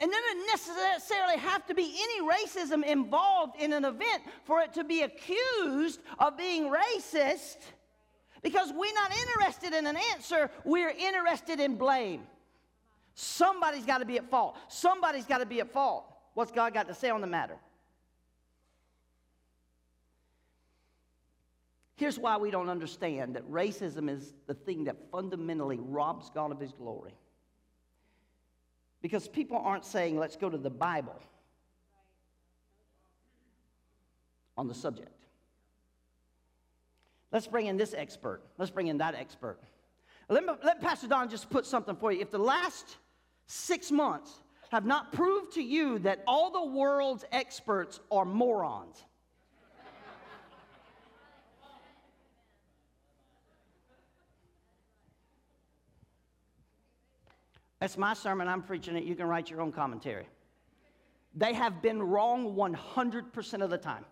Speaker 5: And there doesn't necessarily have to be any racism involved in an event for it to be accused of being racist because we're not interested in an answer, we're interested in blame. Somebody's got to be at fault. Somebody's got to be at fault. What's God got to say on the matter? Here's why we don't understand that racism is the thing that fundamentally robs God of his glory. Because people aren't saying, let's go to the Bible on the subject. Let's bring in this expert. Let's bring in that expert. Let, me, let Pastor Don just put something for you. If the last six months have not proved to you that all the world's experts are morons, That's my sermon. I'm preaching it. You can write your own commentary. They have been wrong 100% of the time.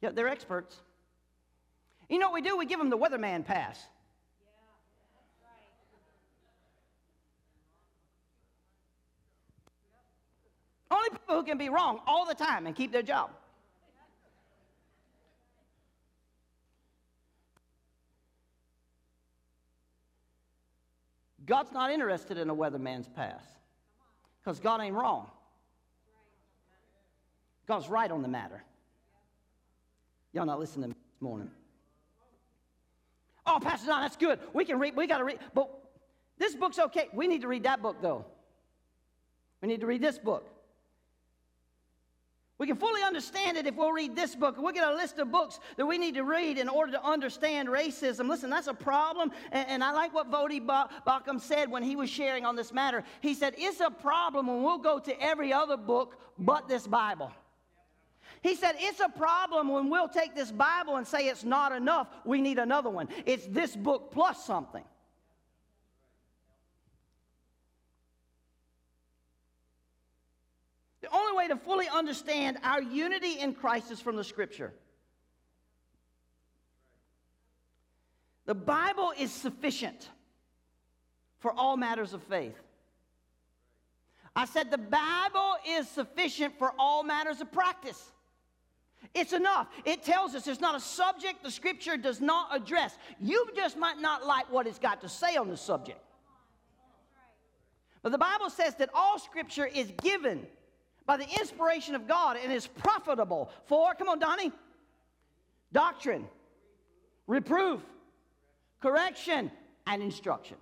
Speaker 5: Yeah, they're experts. You know what we do? We give them the weatherman pass. Only people who can be wrong all the time and keep their job. God's not interested in a weatherman's pass because God ain't wrong. God's right on the matter. Y'all not listening to me this morning. Oh, Pastor Don, that's good. We can read, we got to read. But this book's okay. We need to read that book, though. We need to read this book. We can fully understand it if we'll read this book. We'll get a list of books that we need to read in order to understand racism. Listen, that's a problem. And, and I like what Voddie Baucham said when he was sharing on this matter. He said, It's a problem when we'll go to every other book but this Bible. He said, It's a problem when we'll take this Bible and say it's not enough. We need another one. It's this book plus something. The only way to fully understand our unity in Christ is from the scripture. The Bible is sufficient for all matters of faith. I said the Bible is sufficient for all matters of practice. It's enough. It tells us there's not a subject the scripture does not address. You just might not like what it's got to say on the subject. But the Bible says that all scripture is given by the inspiration of God and is profitable for, come on, Donnie, doctrine, reproof, correction, and instruction.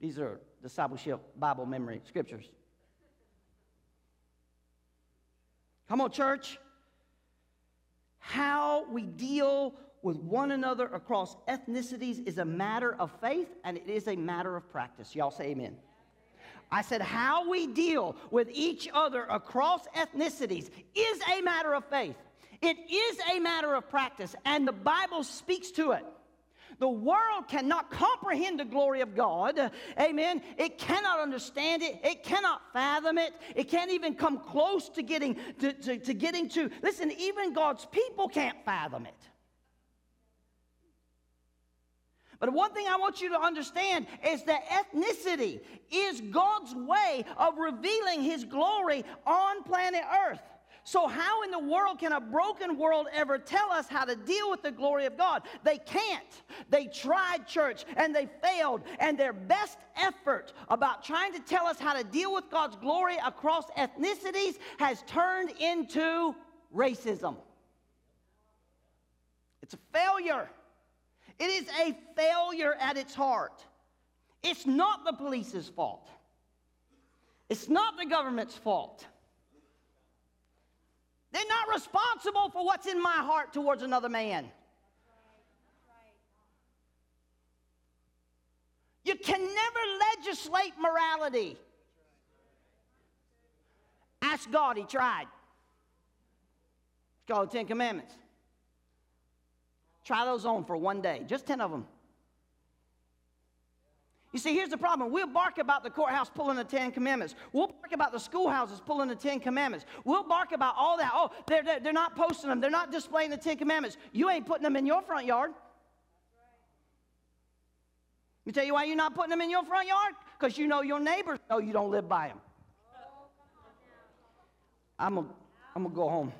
Speaker 5: These are discipleship Bible memory scriptures. Come on, church. How we deal with one another across ethnicities is a matter of faith and it is a matter of practice. Y'all say amen. I said, how we deal with each other across ethnicities is a matter of faith. It is a matter of practice, and the Bible speaks to it. The world cannot comprehend the glory of God. Amen. It cannot understand it. It cannot fathom it. It can't even come close to getting to, to, to getting to. Listen, even God's people can't fathom it. But one thing I want you to understand is that ethnicity is God's way of revealing his glory on planet Earth. So, how in the world can a broken world ever tell us how to deal with the glory of God? They can't. They tried church and they failed, and their best effort about trying to tell us how to deal with God's glory across ethnicities has turned into racism. It's a failure. It is a failure at its heart. It's not the police's fault. It's not the government's fault. They're not responsible for what's in my heart towards another man. You can never legislate morality. Ask God, He tried. It's called the Ten Commandments. Try those on for one day, just 10 of them. You see, here's the problem. We'll bark about the courthouse pulling the Ten Commandments. We'll bark about the schoolhouses pulling the Ten Commandments. We'll bark about all that. Oh, they're, they're, they're not posting them. They're not displaying the Ten Commandments. You ain't putting them in your front yard. Let me tell you why you're not putting them in your front yard? Because you know your neighbors know you don't live by them. I'm going I'm to go home.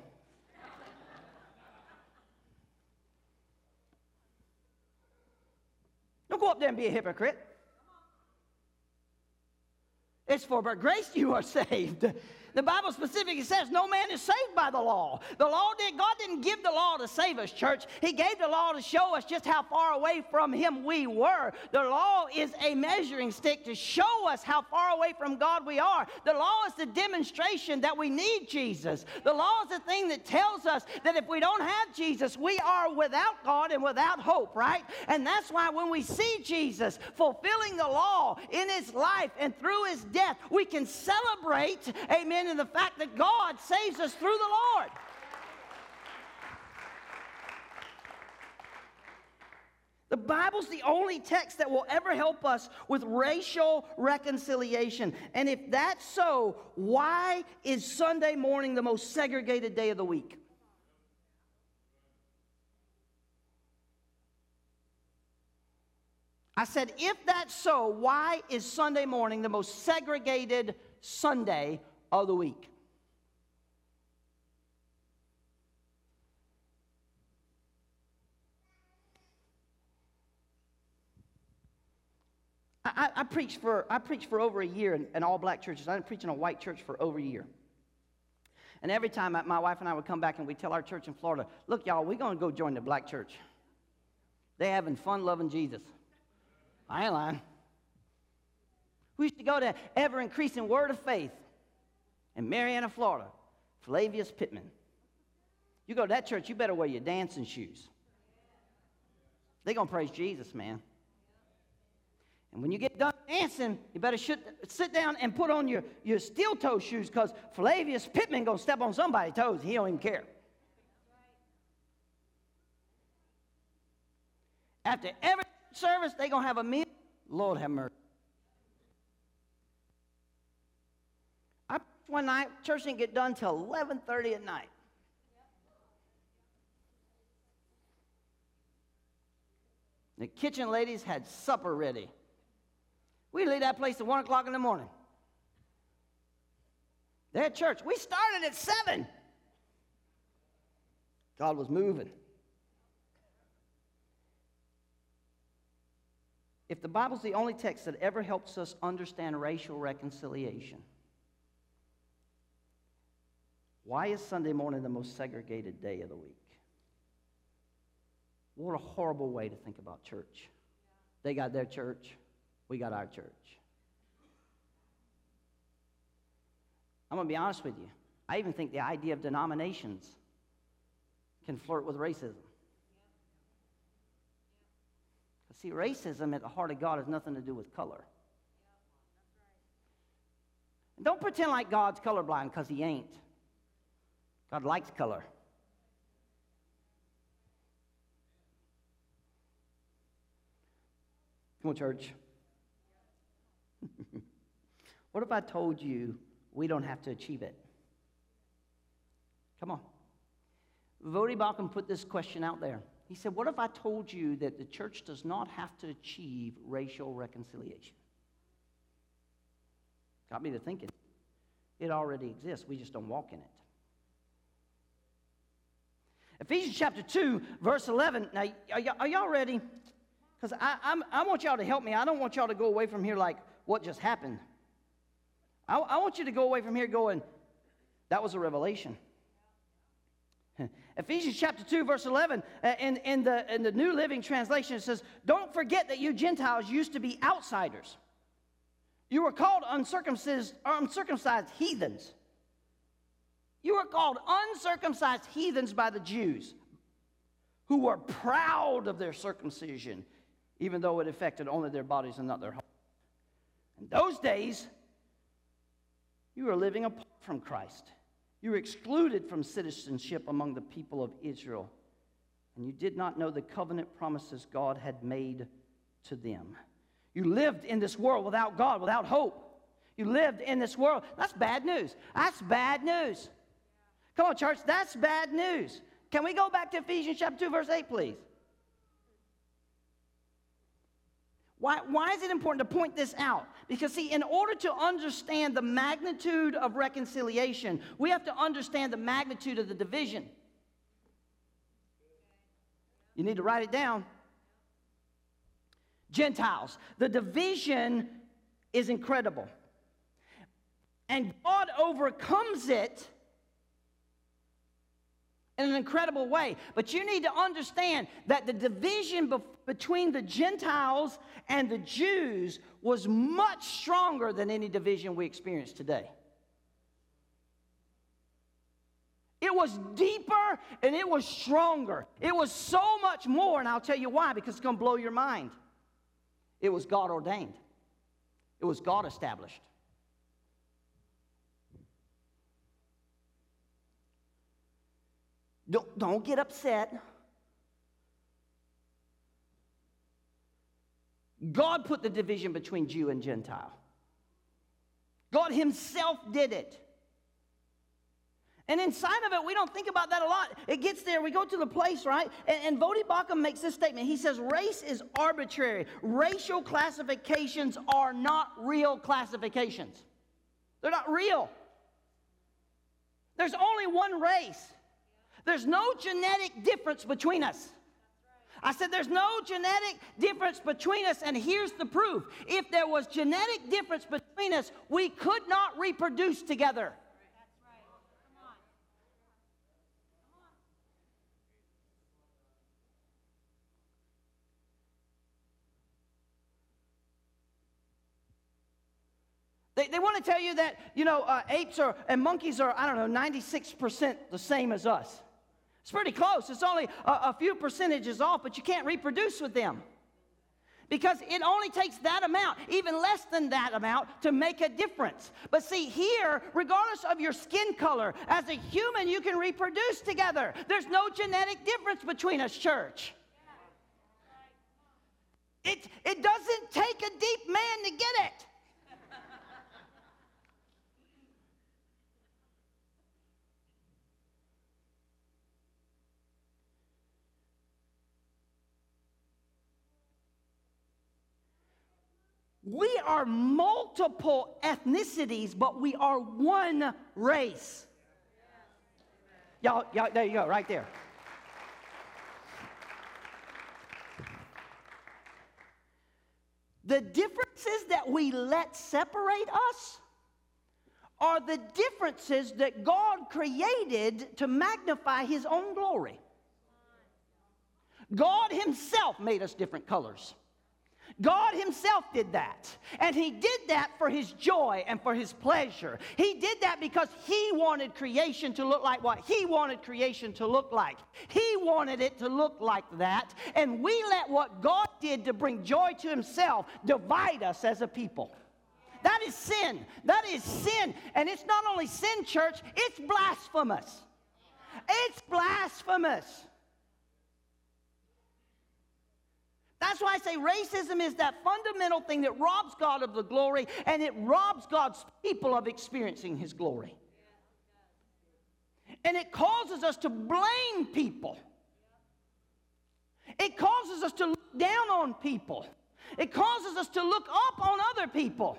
Speaker 5: Don't go up there and be a hypocrite. It's for by grace you are <laughs> saved. The Bible specifically says no man is saved by the law. The law did God didn't give the law to save us, church. He gave the law to show us just how far away from him we were. The law is a measuring stick to show us how far away from God we are. The law is the demonstration that we need Jesus. The law is the thing that tells us that if we don't have Jesus, we are without God and without hope, right? And that's why when we see Jesus fulfilling the law in his life and through his death, we can celebrate, amen in the fact that God saves us through the Lord. The Bible's the only text that will ever help us with racial reconciliation. And if that's so, why is Sunday morning the most segregated day of the week? I said, if that's so, why is Sunday morning the most segregated Sunday of the week. I, I, preached for I preached for over a year in, in all black churches. I didn't preach in a white church for over a year. And every time my wife and I would come back and we'd tell our church in Florida, look, y'all, we're going to go join the black church. They having fun loving Jesus. I ain't lying. We used to go to ever increasing word of faith in Marianna, Florida, Flavius Pittman. You go to that church, you better wear your dancing shoes. They're going to praise Jesus, man. And when you get done dancing, you better sit down and put on your, your steel toe shoes because Flavius Pittman going to step on somebody's toes. He don't even care. After every service, they're going to have a meal. Lord have mercy. One night, church didn't get done till 11:30 at night. The kitchen ladies had supper ready. We leave that place at one o'clock in the morning. They had church. We started at seven. God was moving. If the Bible's the only text that ever helps us understand racial reconciliation, why is Sunday morning the most segregated day of the week? What a horrible way to think about church. They got their church, we got our church. I'm going to be honest with you. I even think the idea of denominations can flirt with racism. See, racism at the heart of God has nothing to do with color. Don't pretend like God's colorblind because he ain't. God likes color. Come on, church. <laughs> what if I told you we don't have to achieve it? Come on. Voddie Baucham put this question out there. He said, What if I told you that the church does not have to achieve racial reconciliation? Got me to thinking. It already exists, we just don't walk in it. Ephesians chapter 2, verse 11. Now, are, y- are y'all ready? Because I, I want y'all to help me. I don't want y'all to go away from here like, what just happened? I, I want you to go away from here going, that was a revelation. <laughs> Ephesians chapter 2, verse 11, uh, in, in, the, in the New Living Translation, it says, Don't forget that you Gentiles used to be outsiders. You were called uncircumcised, uncircumcised heathens. You were called uncircumcised heathens by the Jews, who were proud of their circumcision, even though it affected only their bodies and not their hearts. In those days, you were living apart from Christ. You were excluded from citizenship among the people of Israel, and you did not know the covenant promises God had made to them. You lived in this world without God, without hope. You lived in this world. That's bad news. That's bad news. Come on, church, that's bad news. Can we go back to Ephesians chapter 2, verse 8, please? Why, why is it important to point this out? Because, see, in order to understand the magnitude of reconciliation, we have to understand the magnitude of the division. You need to write it down. Gentiles. The division is incredible. And God overcomes it in an incredible way. But you need to understand that the division be- between the Gentiles and the Jews was much stronger than any division we experience today. It was deeper and it was stronger. It was so much more, and I'll tell you why, because it's going to blow your mind. It was God ordained, it was God established. Don't, don't get upset. God put the division between Jew and Gentile. God Himself did it. And inside of it, we don't think about that a lot. It gets there, we go to the place, right? And, and Voddie Baucham makes this statement. He says, Race is arbitrary. Racial classifications are not real classifications, they're not real. There's only one race. There's no genetic difference between us. I said, there's no genetic difference between us, and here's the proof. If there was genetic difference between us, we could not reproduce together. They, they want to tell you that, you know, uh, apes are, and monkeys are, I don't know, 96% the same as us. It's pretty close. It's only a, a few percentages off, but you can't reproduce with them. Because it only takes that amount, even less than that amount, to make a difference. But see, here, regardless of your skin color, as a human, you can reproduce together. There's no genetic difference between us, church. It, it doesn't take a deep man to get it. We are multiple ethnicities, but we are one race. Y'all, y'all, there you go, right there. The differences that we let separate us are the differences that God created to magnify His own glory. God Himself made us different colors. God Himself did that. And He did that for His joy and for His pleasure. He did that because He wanted creation to look like what He wanted creation to look like. He wanted it to look like that. And we let what God did to bring joy to Himself divide us as a people. That is sin. That is sin. And it's not only sin, church, it's blasphemous. It's blasphemous. That's why I say racism is that fundamental thing that robs God of the glory and it robs God's people of experiencing His glory. And it causes us to blame people. It causes us to look down on people. It causes us to look up on other people.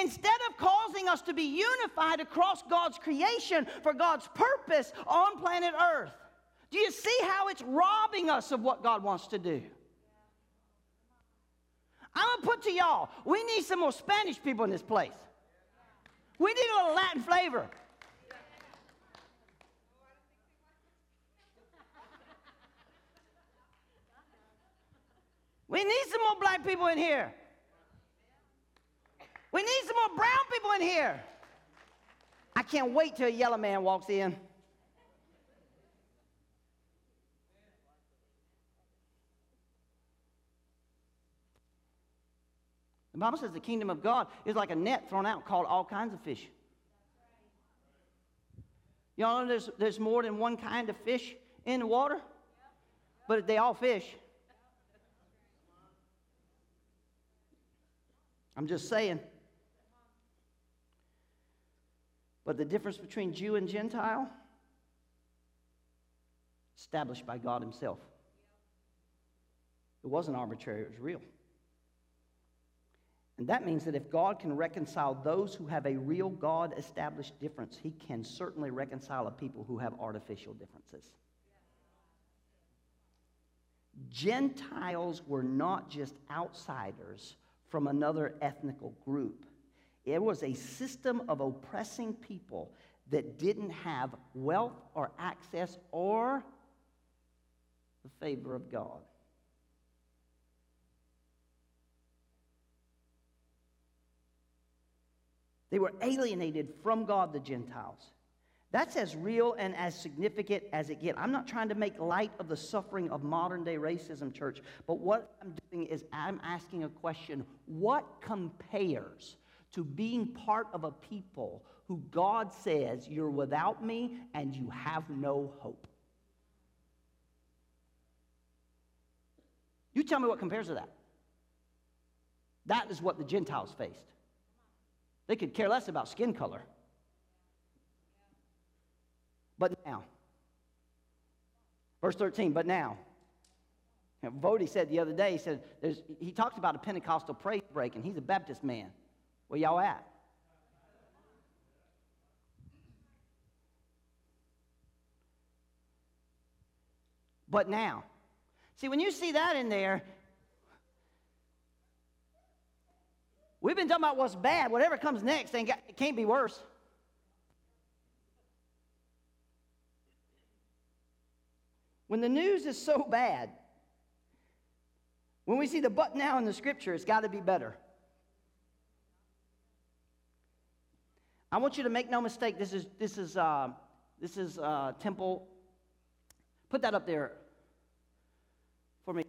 Speaker 5: Instead of causing us to be unified across God's creation for God's purpose on planet Earth. Do you see how it's robbing us of what God wants to do? I'm to put to y'all, we need some more Spanish people in this place. We need a little Latin flavor. We need some more black people in here. We need some more brown people in here. I can't wait till a yellow man walks in. The Bible says the kingdom of God is like a net thrown out called all kinds of fish. Y'all know there's, there's more than one kind of fish in the water, but they all fish. I'm just saying. But the difference between Jew and Gentile, established by God Himself. It wasn't arbitrary, it was real. And that means that if God can reconcile those who have a real God established difference, He can certainly reconcile a people who have artificial differences. Gentiles were not just outsiders from another ethnical group. It was a system of oppressing people that didn't have wealth or access or the favor of God. They were alienated from God, the Gentiles. That's as real and as significant as it gets. I'm not trying to make light of the suffering of modern day racism, church, but what I'm doing is I'm asking a question what compares to being part of a people who God says, You're without me and you have no hope? You tell me what compares to that. That is what the Gentiles faced. They could care less about skin color. But now, verse 13, but now. You know, Voddie said the other day, he said, he talks about a Pentecostal praise break, and he's a Baptist man. Where y'all at? But now. See, when you see that in there, we've been talking about what's bad. Whatever comes next, ain't got, it can't be worse. When the news is so bad, when we see the but now in the scripture, it's got to be better. I want you to make no mistake. This is this is uh, this is uh, temple. Put that up there for me.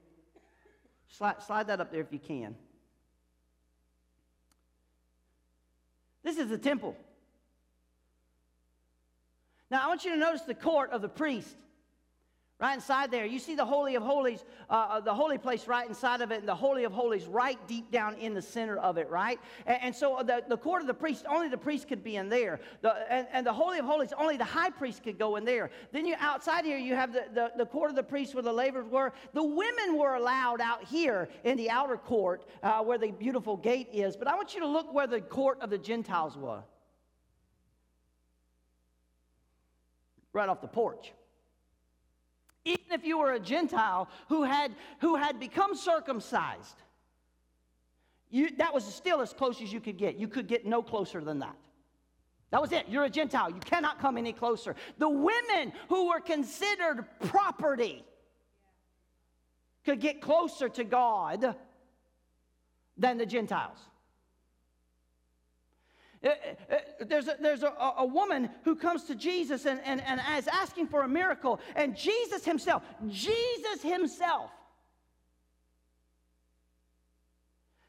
Speaker 5: Slide, slide that up there if you can. This is the temple. Now I want you to notice the court of the priest. Right inside there, you see the Holy of Holies, uh, uh, the holy place right inside of it, and the Holy of Holies right deep down in the center of it, right? And, and so the, the court of the priest, only the priest could be in there. The, and, and the Holy of Holies, only the high priest could go in there. Then you outside here, you have the, the, the court of the priests where the laborers were. The women were allowed out here in the outer court uh, where the beautiful gate is. But I want you to look where the court of the Gentiles was. Right off the porch even if you were a Gentile who had, who had become circumcised, you, that was still as close as you could get. You could get no closer than that. That was it. You're a Gentile. You cannot come any closer. The women who were considered property could get closer to God than the Gentiles. Uh, uh, there's a, there's a, a woman who comes to Jesus and, and, and is asking for a miracle, and Jesus himself, Jesus himself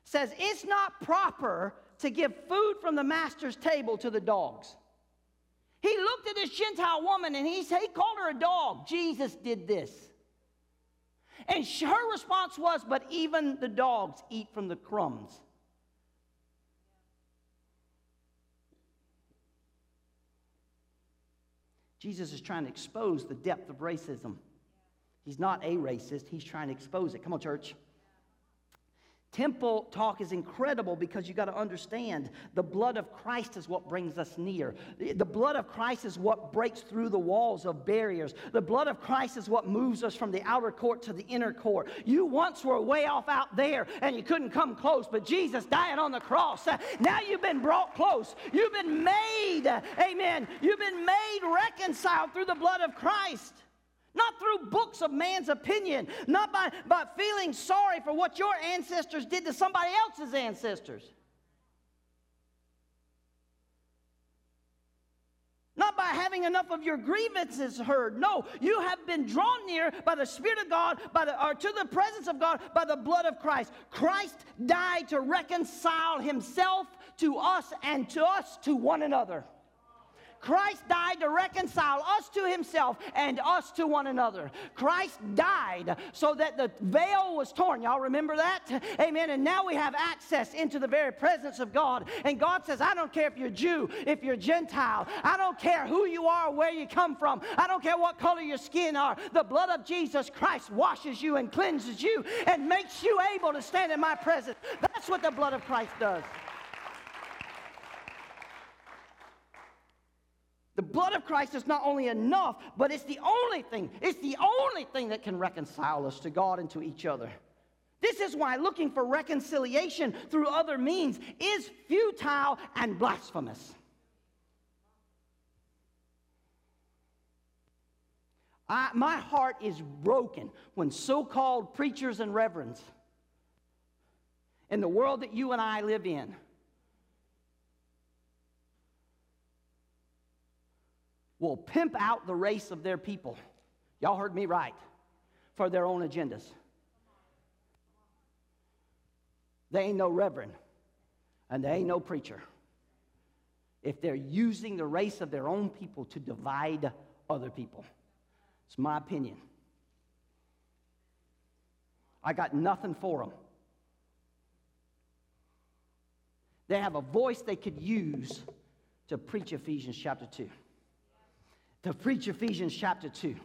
Speaker 5: says it's not proper to give food from the master's table to the dogs. He looked at this Gentile woman and he, he called her a dog. Jesus did this. And her response was, But even the dogs eat from the crumbs Jesus is trying to expose the depth of racism. He's not a racist, he's trying to expose it. Come on, church. Temple talk is incredible because you got to understand the blood of Christ is what brings us near. The blood of Christ is what breaks through the walls of barriers. The blood of Christ is what moves us from the outer court to the inner court. You once were way off out there and you couldn't come close, but Jesus dying on the cross. Now you've been brought close. You've been made, amen. You've been made reconciled through the blood of Christ. Not through books of man's opinion, not by, by feeling sorry for what your ancestors did to somebody else's ancestors. Not by having enough of your grievances heard. No, you have been drawn near by the Spirit of God, by the, or to the presence of God by the blood of Christ. Christ died to reconcile himself to us and to us to one another. Christ died to reconcile us to himself and us to one another. Christ died so that the veil was torn. Y'all remember that? Amen. And now we have access into the very presence of God. And God says, I don't care if you're Jew, if you're Gentile. I don't care who you are, where you come from. I don't care what color your skin are. The blood of Jesus Christ washes you and cleanses you and makes you able to stand in my presence. That's what the blood of Christ does. The blood of Christ is not only enough, but it's the only thing, it's the only thing that can reconcile us to God and to each other. This is why looking for reconciliation through other means is futile and blasphemous. I, my heart is broken when so called preachers and reverends in the world that you and I live in will pimp out the race of their people. Y'all heard me right. For their own agendas. They ain't no reverend, and they ain't no preacher. If they're using the race of their own people to divide other people, it's my opinion. I got nothing for them. They have a voice they could use to preach Ephesians chapter 2 to preach Ephesians chapter 2.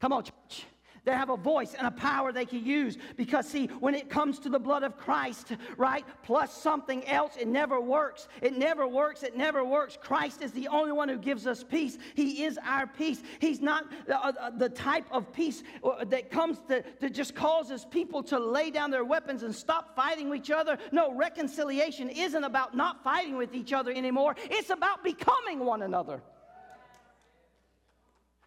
Speaker 5: Come on, church. They have a voice and a power they can use because, see, when it comes to the blood of Christ, right, plus something else, it never works. It never works. It never works. Christ is the only one who gives us peace. He is our peace. He's not uh, uh, the type of peace uh, that comes to, that just causes people to lay down their weapons and stop fighting each other. No, reconciliation isn't about not fighting with each other anymore, it's about becoming one another.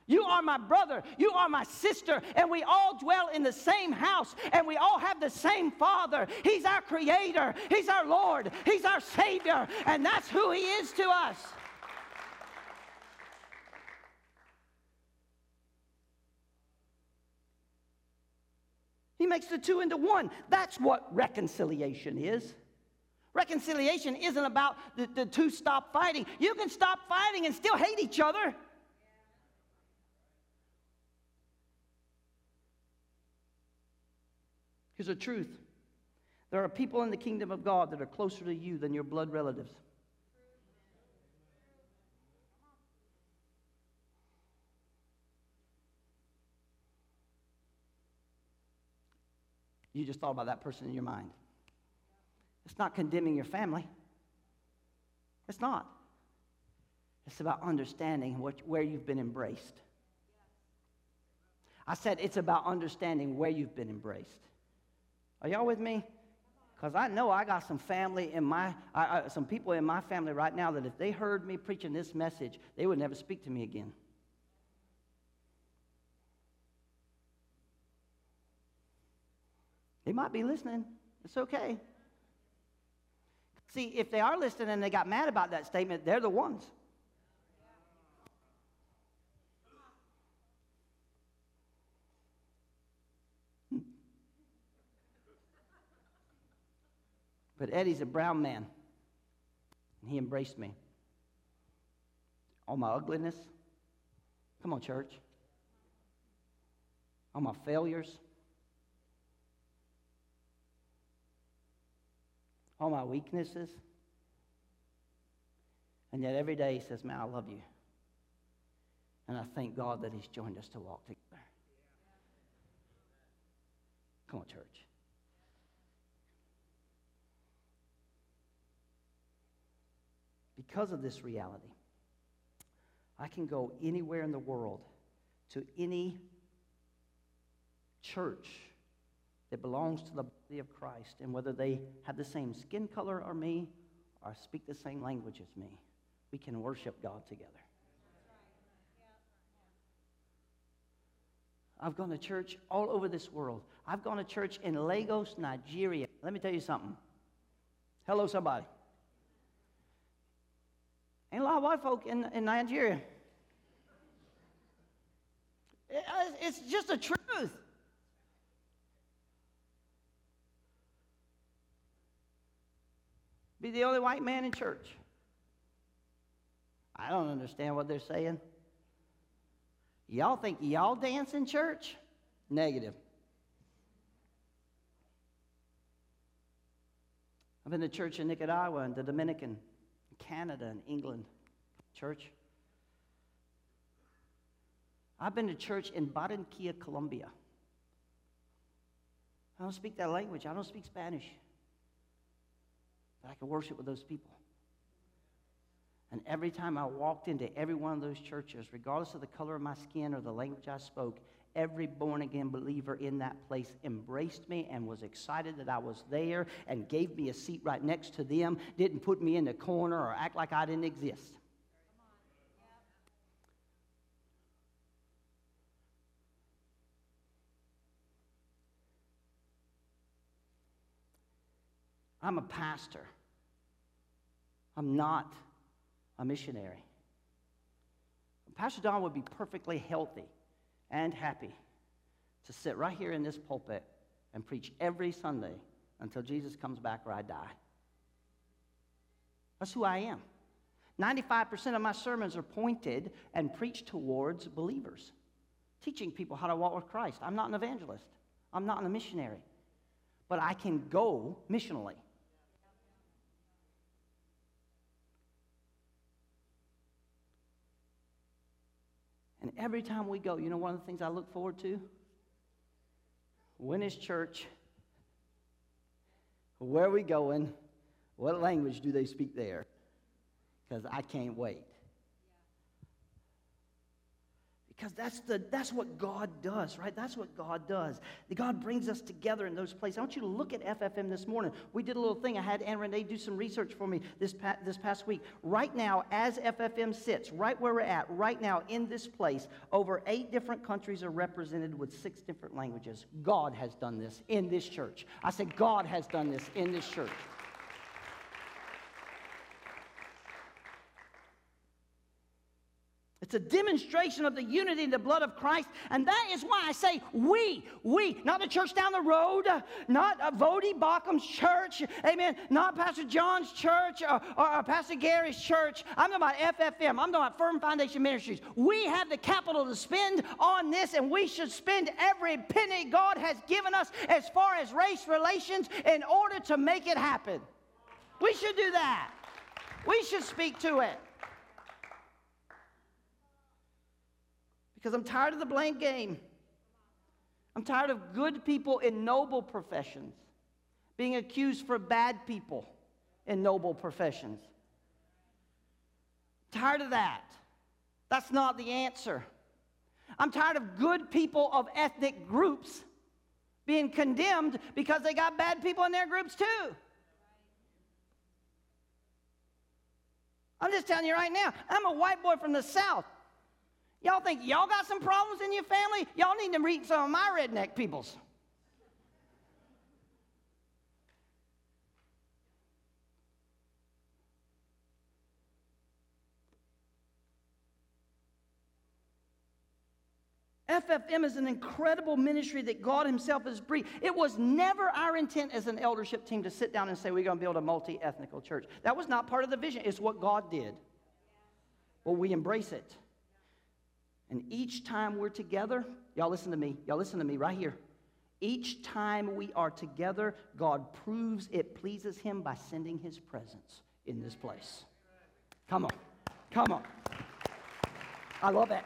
Speaker 5: You are my brother. You are my sister. And we all dwell in the same house. And we all have the same Father. He's our Creator. He's our Lord. He's our Savior. And that's who He is to us. He makes the two into one. That's what reconciliation is. Reconciliation isn't about the, the two stop fighting. You can stop fighting and still hate each other. Here's the truth there are people in the kingdom of God that are closer to you than your blood relatives. You just thought about that person in your mind. It's not condemning your family. It's not. It's about understanding what, where you've been embraced. I said it's about understanding where you've been embraced. Are y'all with me? Because I know I got some family in my, I, I, some people in my family right now that if they heard me preaching this message, they would never speak to me again. They might be listening. It's okay. See, if they are listening and they got mad about that statement, they're the ones. But Eddie's a brown man, and he embraced me. All my ugliness. Come on, church. All my failures. all my weaknesses. And yet every day he says, Man, I love you. And I thank God that he's joined us to walk together. Come on, church. Because of this reality, I can go anywhere in the world to any church that belongs to the body of Christ, and whether they have the same skin color or me or speak the same language as me, we can worship God together. I've gone to church all over this world. I've gone to church in Lagos, Nigeria. Let me tell you something. Hello, somebody. Ain't a lot of white folk in, in Nigeria. Uh, it's just the truth. Be the only white man in church. I don't understand what they're saying. Y'all think y'all dance in church? Negative. I've been to church in Nicaragua and the Dominican, Canada and England. Church. I've been to church in Barranquilla, Colombia. I don't speak that language. I don't speak Spanish But I can worship with those people. And every time I walked into every one of those churches, regardless of the color of my skin or the language I spoke, every born again believer in that place embraced me and was excited that I was there and gave me a seat right next to them, didn't put me in the corner or act like I didn't exist. I'm a pastor. I'm not a missionary. Pastor Don would be perfectly healthy and happy to sit right here in this pulpit and preach every Sunday until Jesus comes back or I die. That's who I am. 95% of my sermons are pointed and preached towards believers, teaching people how to walk with Christ. I'm not an evangelist, I'm not a missionary, but I can go missionally. And every time we go, you know one of the things I look forward to? When is church? Where are we going? What language do they speak there? Because I can't wait. Because that's, the, that's what God does, right? That's what God does. God brings us together in those places. I want you to look at FFM this morning. We did a little thing. I had Ann Renee do some research for me this, pa- this past week. Right now, as FFM sits, right where we're at, right now in this place, over eight different countries are represented with six different languages. God has done this in this church. I said, God has done this in this church. It's a demonstration of the unity in the blood of Christ. And that is why I say we, we, not the church down the road, not uh, Vody Bachum's church, amen, not Pastor John's church or, or, or Pastor Gary's church. I'm talking about FFM. I'm talking about Firm Foundation Ministries. We have the capital to spend on this, and we should spend every penny God has given us as far as race relations in order to make it happen. We should do that. We should speak to it. Because I'm tired of the blame game. I'm tired of good people in noble professions being accused for bad people in noble professions. Tired of that. That's not the answer. I'm tired of good people of ethnic groups being condemned because they got bad people in their groups too. I'm just telling you right now, I'm a white boy from the South. Y'all think y'all got some problems in your family? Y'all need to meet some of my redneck peoples. FFM is an incredible ministry that God Himself has breathed. It was never our intent as an eldership team to sit down and say, We're going to build a multi ethnical church. That was not part of the vision. It's what God did. Well, we embrace it. And each time we're together, y'all listen to me, y'all listen to me right here. Each time we are together, God proves it pleases Him by sending His presence in this place. Come on, come on. I love that.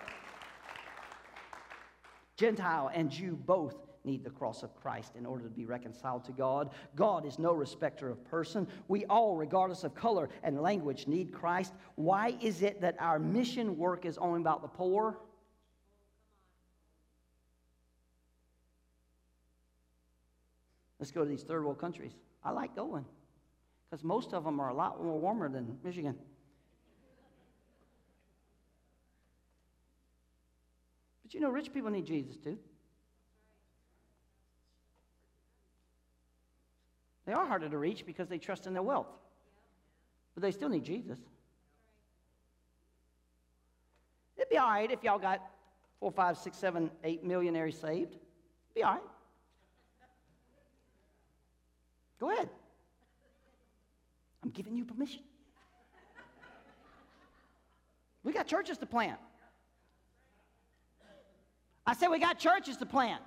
Speaker 5: Gentile and Jew both need the cross of Christ in order to be reconciled to God. God is no respecter of person. We all, regardless of color and language, need Christ. Why is it that our mission work is only about the poor? Let's go to these third world countries. I like going because most of them are a lot more warmer than Michigan. But you know, rich people need Jesus too. They are harder to reach because they trust in their wealth, but they still need Jesus. It'd be all right if y'all got four, five, six, seven, eight millionaires saved. It'd be all right. Go ahead. I'm giving you permission. We got churches to plant. I said we got churches to plant.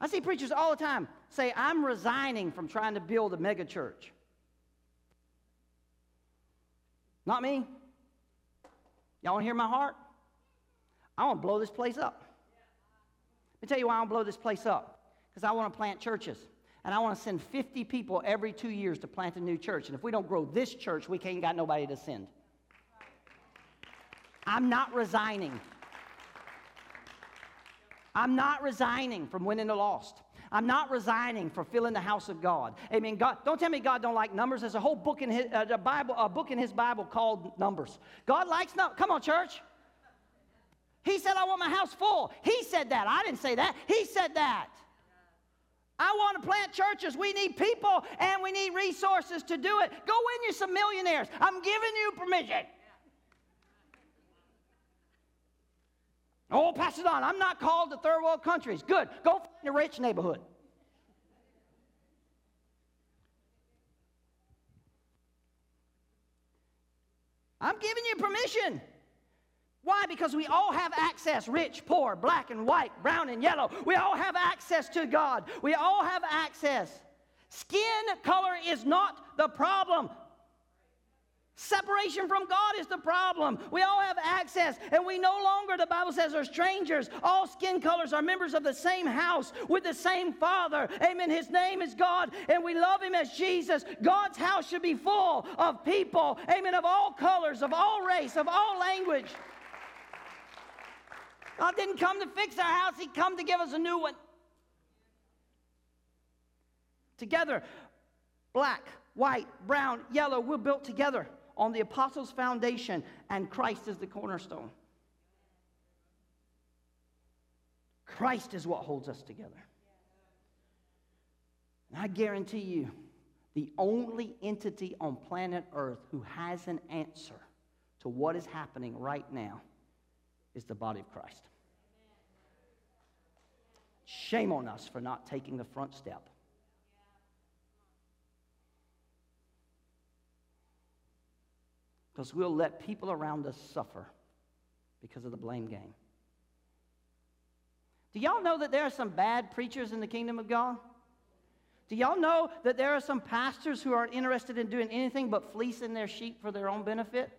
Speaker 5: I see preachers all the time say, I'm resigning from trying to build a mega church. Not me. Y'all want to hear my heart? I want to blow this place up. Let me tell you why I want to blow this place up. Because I want to plant churches. And I want to send 50 people every two years to plant a new church. And if we don't grow this church, we can't got nobody to send. I'm not resigning. I'm not resigning from winning the lost. I'm not resigning for filling the house of God. Amen. God, don't tell me God don't like numbers. There's a whole book in his uh, Bible, a book in His Bible called Numbers. God likes numbers. Come on, church. He said, I want my house full. He said that. I didn't say that. He said that. I want to plant churches. We need people and we need resources to do it. Go win you some millionaires. I'm giving you permission. Oh, pass it on. I'm not called to third world countries. Good. Go find a rich neighborhood. I'm giving you permission. Why? Because we all have access rich, poor, black and white, brown and yellow. We all have access to God. We all have access. Skin color is not the problem. Separation from God is the problem. We all have access, and we no longer, the Bible says, are strangers. All skin colors are members of the same house with the same Father. Amen. His name is God, and we love Him as Jesus. God's house should be full of people, amen, of all colors, of all race, of all language. God didn't come to fix our house, He come to give us a new one. Together, black, white, brown, yellow, we're built together on the apostles' foundation, and Christ is the cornerstone. Christ is what holds us together. And I guarantee you, The only entity on planet Earth who has an answer to what is happening right now is the body of Christ. Shame on us for not taking the front step. Because we'll let people around us suffer because of the blame game. Do y'all know that there are some bad preachers in the kingdom of God? Do y'all know that there are some pastors who aren't interested in doing anything but fleecing their sheep for their own benefit?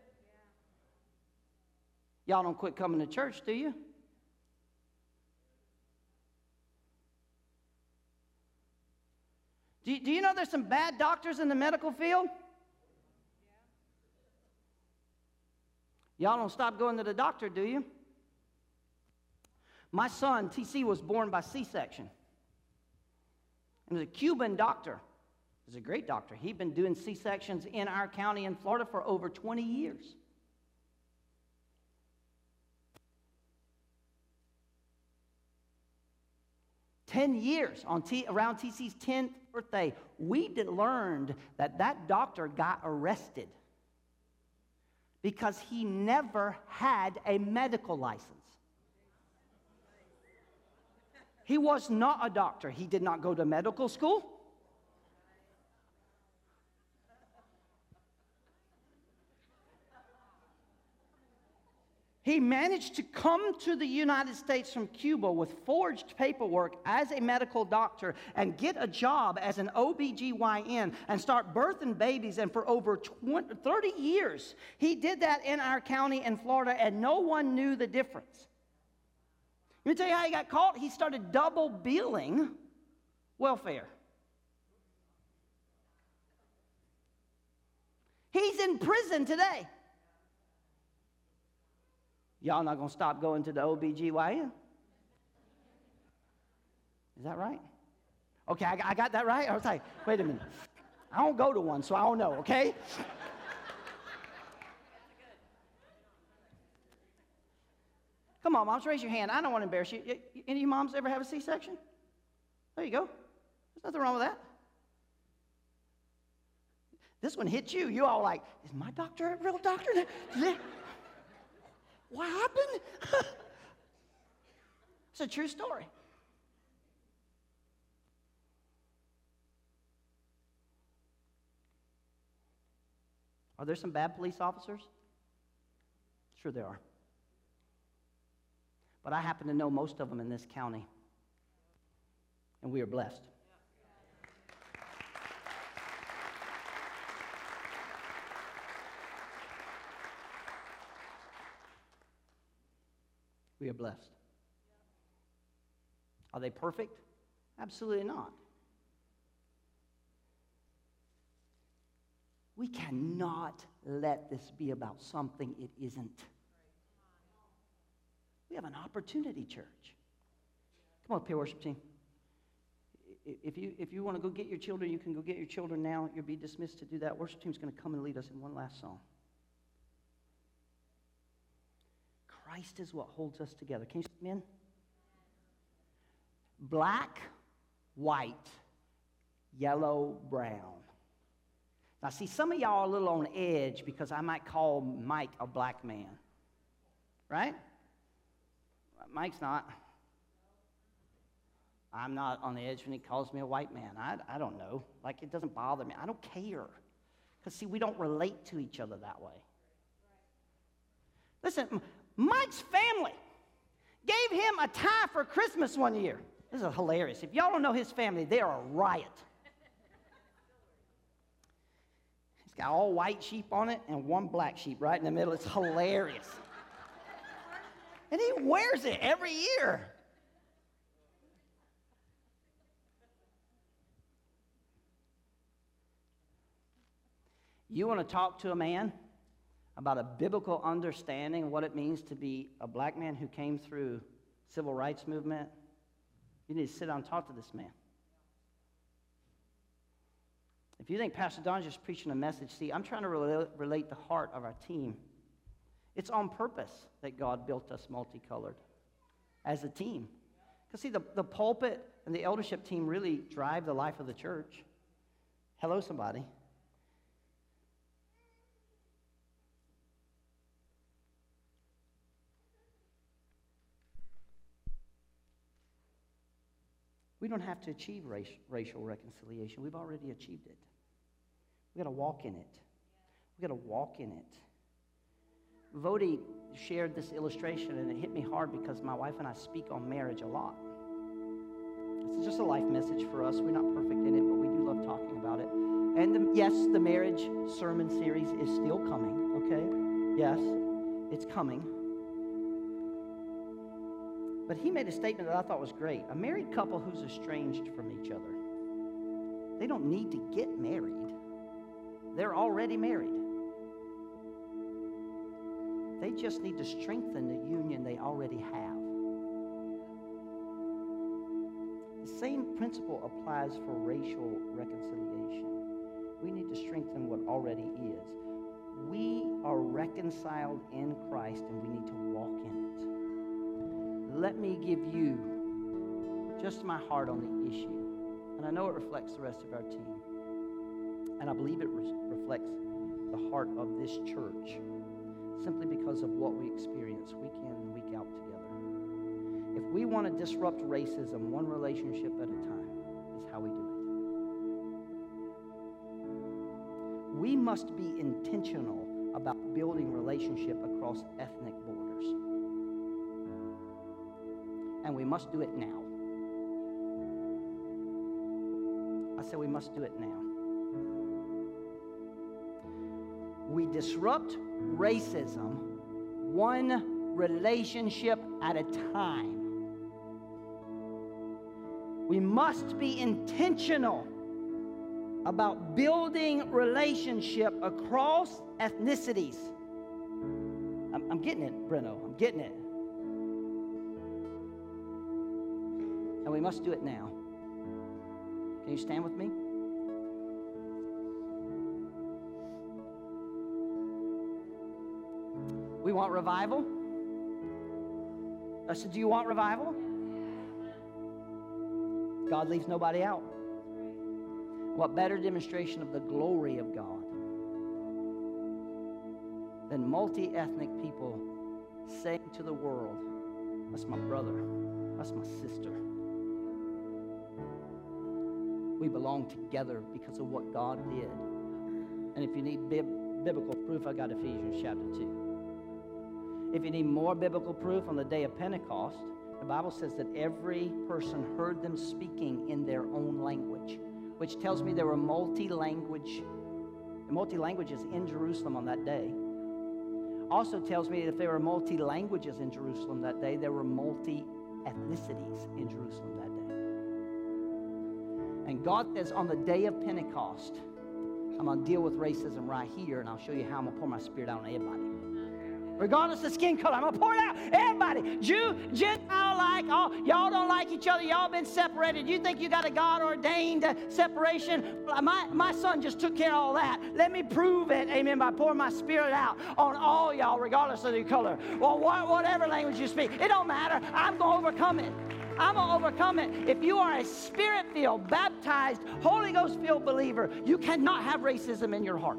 Speaker 5: Y'all don't quit coming to church, do you? Do you, do you know there's some bad doctors in the medical field? Y'all don't stop going to the doctor, do you? My son, TC, was born by C section. And was a Cuban doctor. He's a great doctor. He'd been doing C sections in our county in Florida for over 20 years. Ten years on T, around TC's 10th birthday, we learned that that doctor got arrested because he never had a medical license. He was not a doctor. He did not go to medical school. He managed to come to the United States from Cuba with forged paperwork as a medical doctor and get a job as an OBGYN and start birthing babies. And for over 20, 30 years, he did that in our county in Florida, and no one knew the difference. Let me tell you how he got caught. He started double billing welfare. He's in prison today. Y'all not going to stop going to the OBGYN? Is that right? Okay, I, I got that right? I was like, wait a minute. I don't go to one, so I don't know, okay? Come on, moms, raise your hand. I don't want to embarrass you. Any moms ever have a C section? There you go. There's nothing wrong with that. This one hit you. You all like, is my doctor a real doctor? <laughs> What happened? <laughs> it's a true story. Are there some bad police officers? Sure, there are. But I happen to know most of them in this county. And we are blessed. We are blessed. Are they perfect? Absolutely not. We cannot let this be about something it isn't. We have an opportunity, church. Come on, peer worship team. If you, if you want to go get your children, you can go get your children now. You'll be dismissed to do that. Worship team's going to come and lead us in one last song. Christ is what holds us together. Can you see in? Black, white, yellow, brown. Now, see, some of y'all are a little on edge because I might call Mike a black man. Right? Mike's not. I'm not on the edge when he calls me a white man. I, I don't know. Like, it doesn't bother me. I don't care. Because, see, we don't relate to each other that way. Listen, Mike's family gave him a tie for Christmas one year. This is hilarious. If y'all don't know his family, they are a riot. He's got all white sheep on it and one black sheep right in the middle. It's hilarious. And he wears it every year. You want to talk to a man? About a biblical understanding of what it means to be a black man who came through civil rights movement, you need to sit down and talk to this man. If you think Pastor Don's just preaching a message, see, I'm trying to relate, relate the heart of our team. It's on purpose that God built us multicolored as a team. Because, see, the, the pulpit and the eldership team really drive the life of the church. Hello, somebody. We don't have to achieve race, racial reconciliation. We've already achieved it. We've got to walk in it. We've got to walk in it. Vodi shared this illustration, and it hit me hard because my wife and I speak on marriage a lot. It's just a life message for us. We're not perfect in it, but we do love talking about it. And the, yes, the marriage sermon series is still coming, okay? Yes, it's coming. But he made a statement that I thought was great. A married couple who's estranged from each other, they don't need to get married, they're already married. They just need to strengthen the union they already have. The same principle applies for racial reconciliation. We need to strengthen what already is. We are reconciled in Christ and we need to walk in it. Let me give you just my heart on the issue. And I know it reflects the rest of our team. And I believe it re- reflects the heart of this church simply because of what we experience week in and week out together. If we want to disrupt racism one relationship at a time, is how we do it. We must be intentional about building relationship across ethnic borders. And we must do it now. I said we must do it now. We disrupt racism one relationship at a time. We must be intentional about building relationship across ethnicities. I'm, I'm getting it, Breno. I'm getting it. We must do it now. Can you stand with me? We want revival. I said, Do you want revival? God leaves nobody out. What better demonstration of the glory of God than multi ethnic people saying to the world, That's my brother, that's my sister. We belong together because of what God did. And if you need bib- biblical proof, I got Ephesians chapter 2. If you need more biblical proof on the day of Pentecost, the Bible says that every person heard them speaking in their own language, which tells me there were multi language, multi languages in Jerusalem on that day. Also tells me that if there were multi languages in Jerusalem that day, there were multi ethnicities in Jerusalem that day. And God says on the day of Pentecost, I'm going to deal with racism right here, and I'll show you how I'm going to pour my spirit out on everybody regardless of skin color. I'm gonna pour it out. On everybody, Jew, Gentile, like all y'all don't like each other. Y'all been separated. You think you got a God ordained uh, separation? My my son just took care of all that. Let me prove it, amen, by pouring my spirit out on all y'all, regardless of your color. Well, whatever language you speak, it don't matter. I'm gonna overcome it. I'm going to overcome it. If you are a spirit filled, baptized, Holy Ghost filled believer, you cannot have racism in your heart.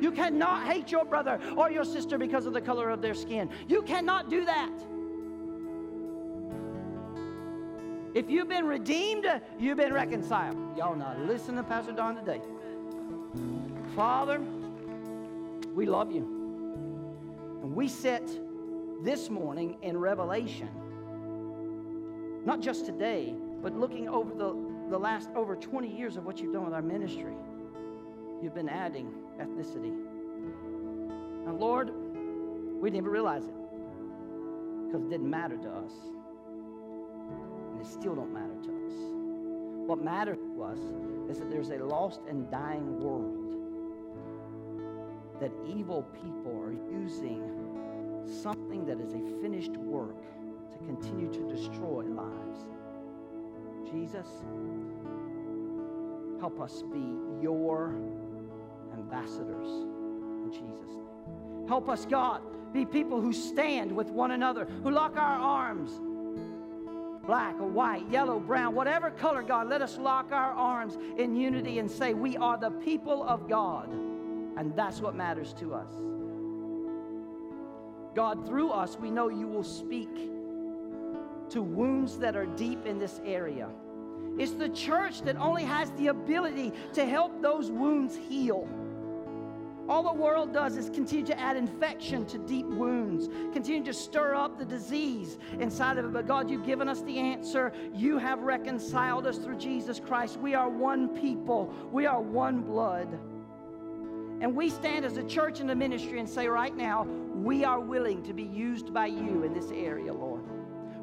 Speaker 5: You cannot hate your brother or your sister because of the color of their skin. You cannot do that. If you've been redeemed, you've been reconciled. Y'all not listen to Pastor Don today. Father, we love you. And we sit this morning in Revelation, not just today, but looking over the, the last over 20 years of what you've done with our ministry. You've been adding ethnicity. And Lord, we didn't even realize it because it didn't matter to us. And it still don't matter to us. What matters to us is that there's a lost and dying world that evil people are using something that is a finished work continue to destroy lives. Jesus, help us be your ambassadors in Jesus' name. Help us, God, be people who stand with one another, who lock our arms, black or white, yellow, brown, whatever color, God, let us lock our arms in unity and say, We are the people of God. And that's what matters to us. God, through us, we know you will speak to wounds that are deep in this area. It's the church that only has the ability to help those wounds heal. All the world does is continue to add infection to deep wounds, continue to stir up the disease inside of it. But God, you've given us the answer. You have reconciled us through Jesus Christ. We are one people, we are one blood. And we stand as a church in the ministry and say right now, we are willing to be used by you in this area, Lord.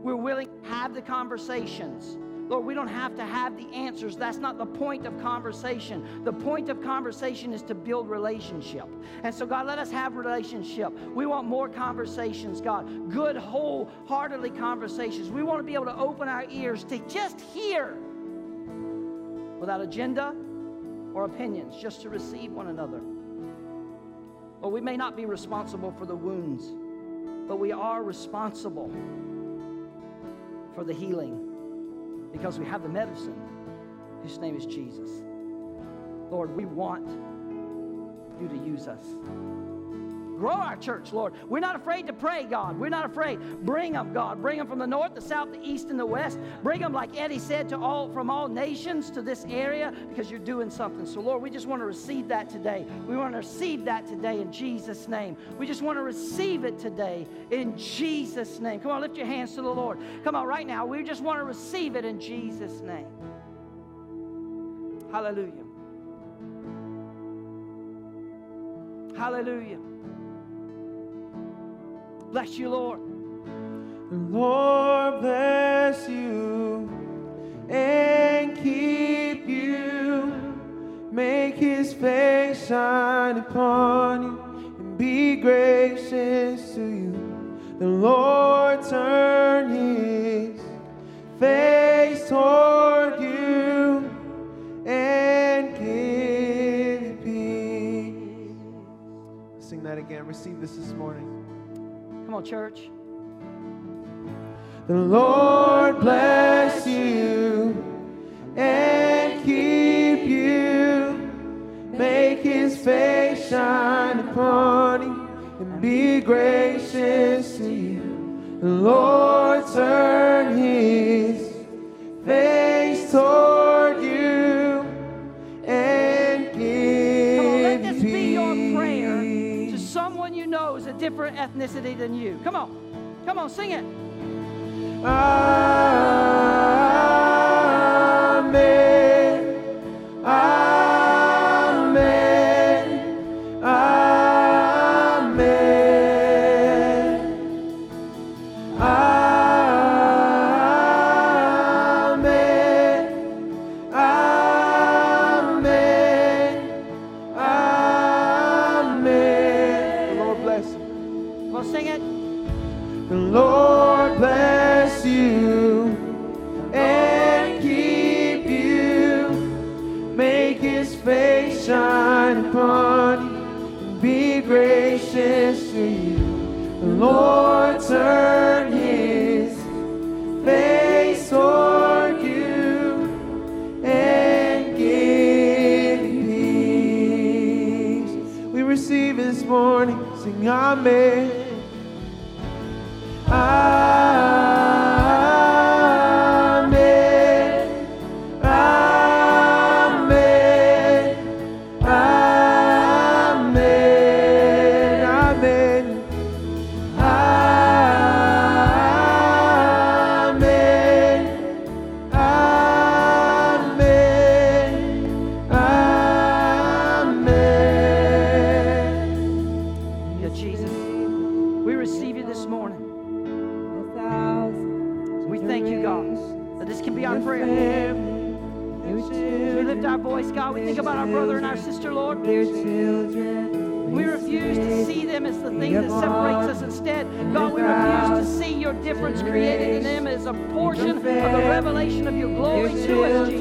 Speaker 5: We're willing to have the conversations. Lord, we don't have to have the answers. That's not the point of conversation. The point of conversation is to build relationship. And so, God, let us have relationship. We want more conversations, God. Good, wholeheartedly conversations. We want to be able to open our ears to just hear without agenda or opinions, just to receive one another. Lord, we may not be responsible for the wounds, but we are responsible for the healing because we have the medicine whose name is Jesus. Lord, we want you to use us. Grow our church, Lord. We're not afraid to pray, God. We're not afraid. Bring them, God. Bring them from the north, the south, the east, and the west. Bring them, like Eddie said, to all from all nations to this area because you're doing something. So, Lord, we just want to receive that today. We want to receive that today in Jesus' name. We just want to receive it today in Jesus' name. Come on, lift your hands to the Lord. Come on, right now. We just want to receive it in Jesus' name. Hallelujah. Hallelujah. Bless you, Lord.
Speaker 2: The Lord bless you and keep you. Make his face shine upon you and be gracious to you. The Lord turn his face toward you and give you peace. Sing that again. Receive this this morning.
Speaker 5: Come on, church.
Speaker 2: The Lord bless you and keep you. Make his face shine upon you and be gracious to you. The Lord turn his face toward
Speaker 5: different ethnicity than you. Come on. Come on, sing it.
Speaker 2: Amen. Turn his face toward you and give you peace. We receive this morning. Sing Amen.
Speaker 5: You
Speaker 3: too.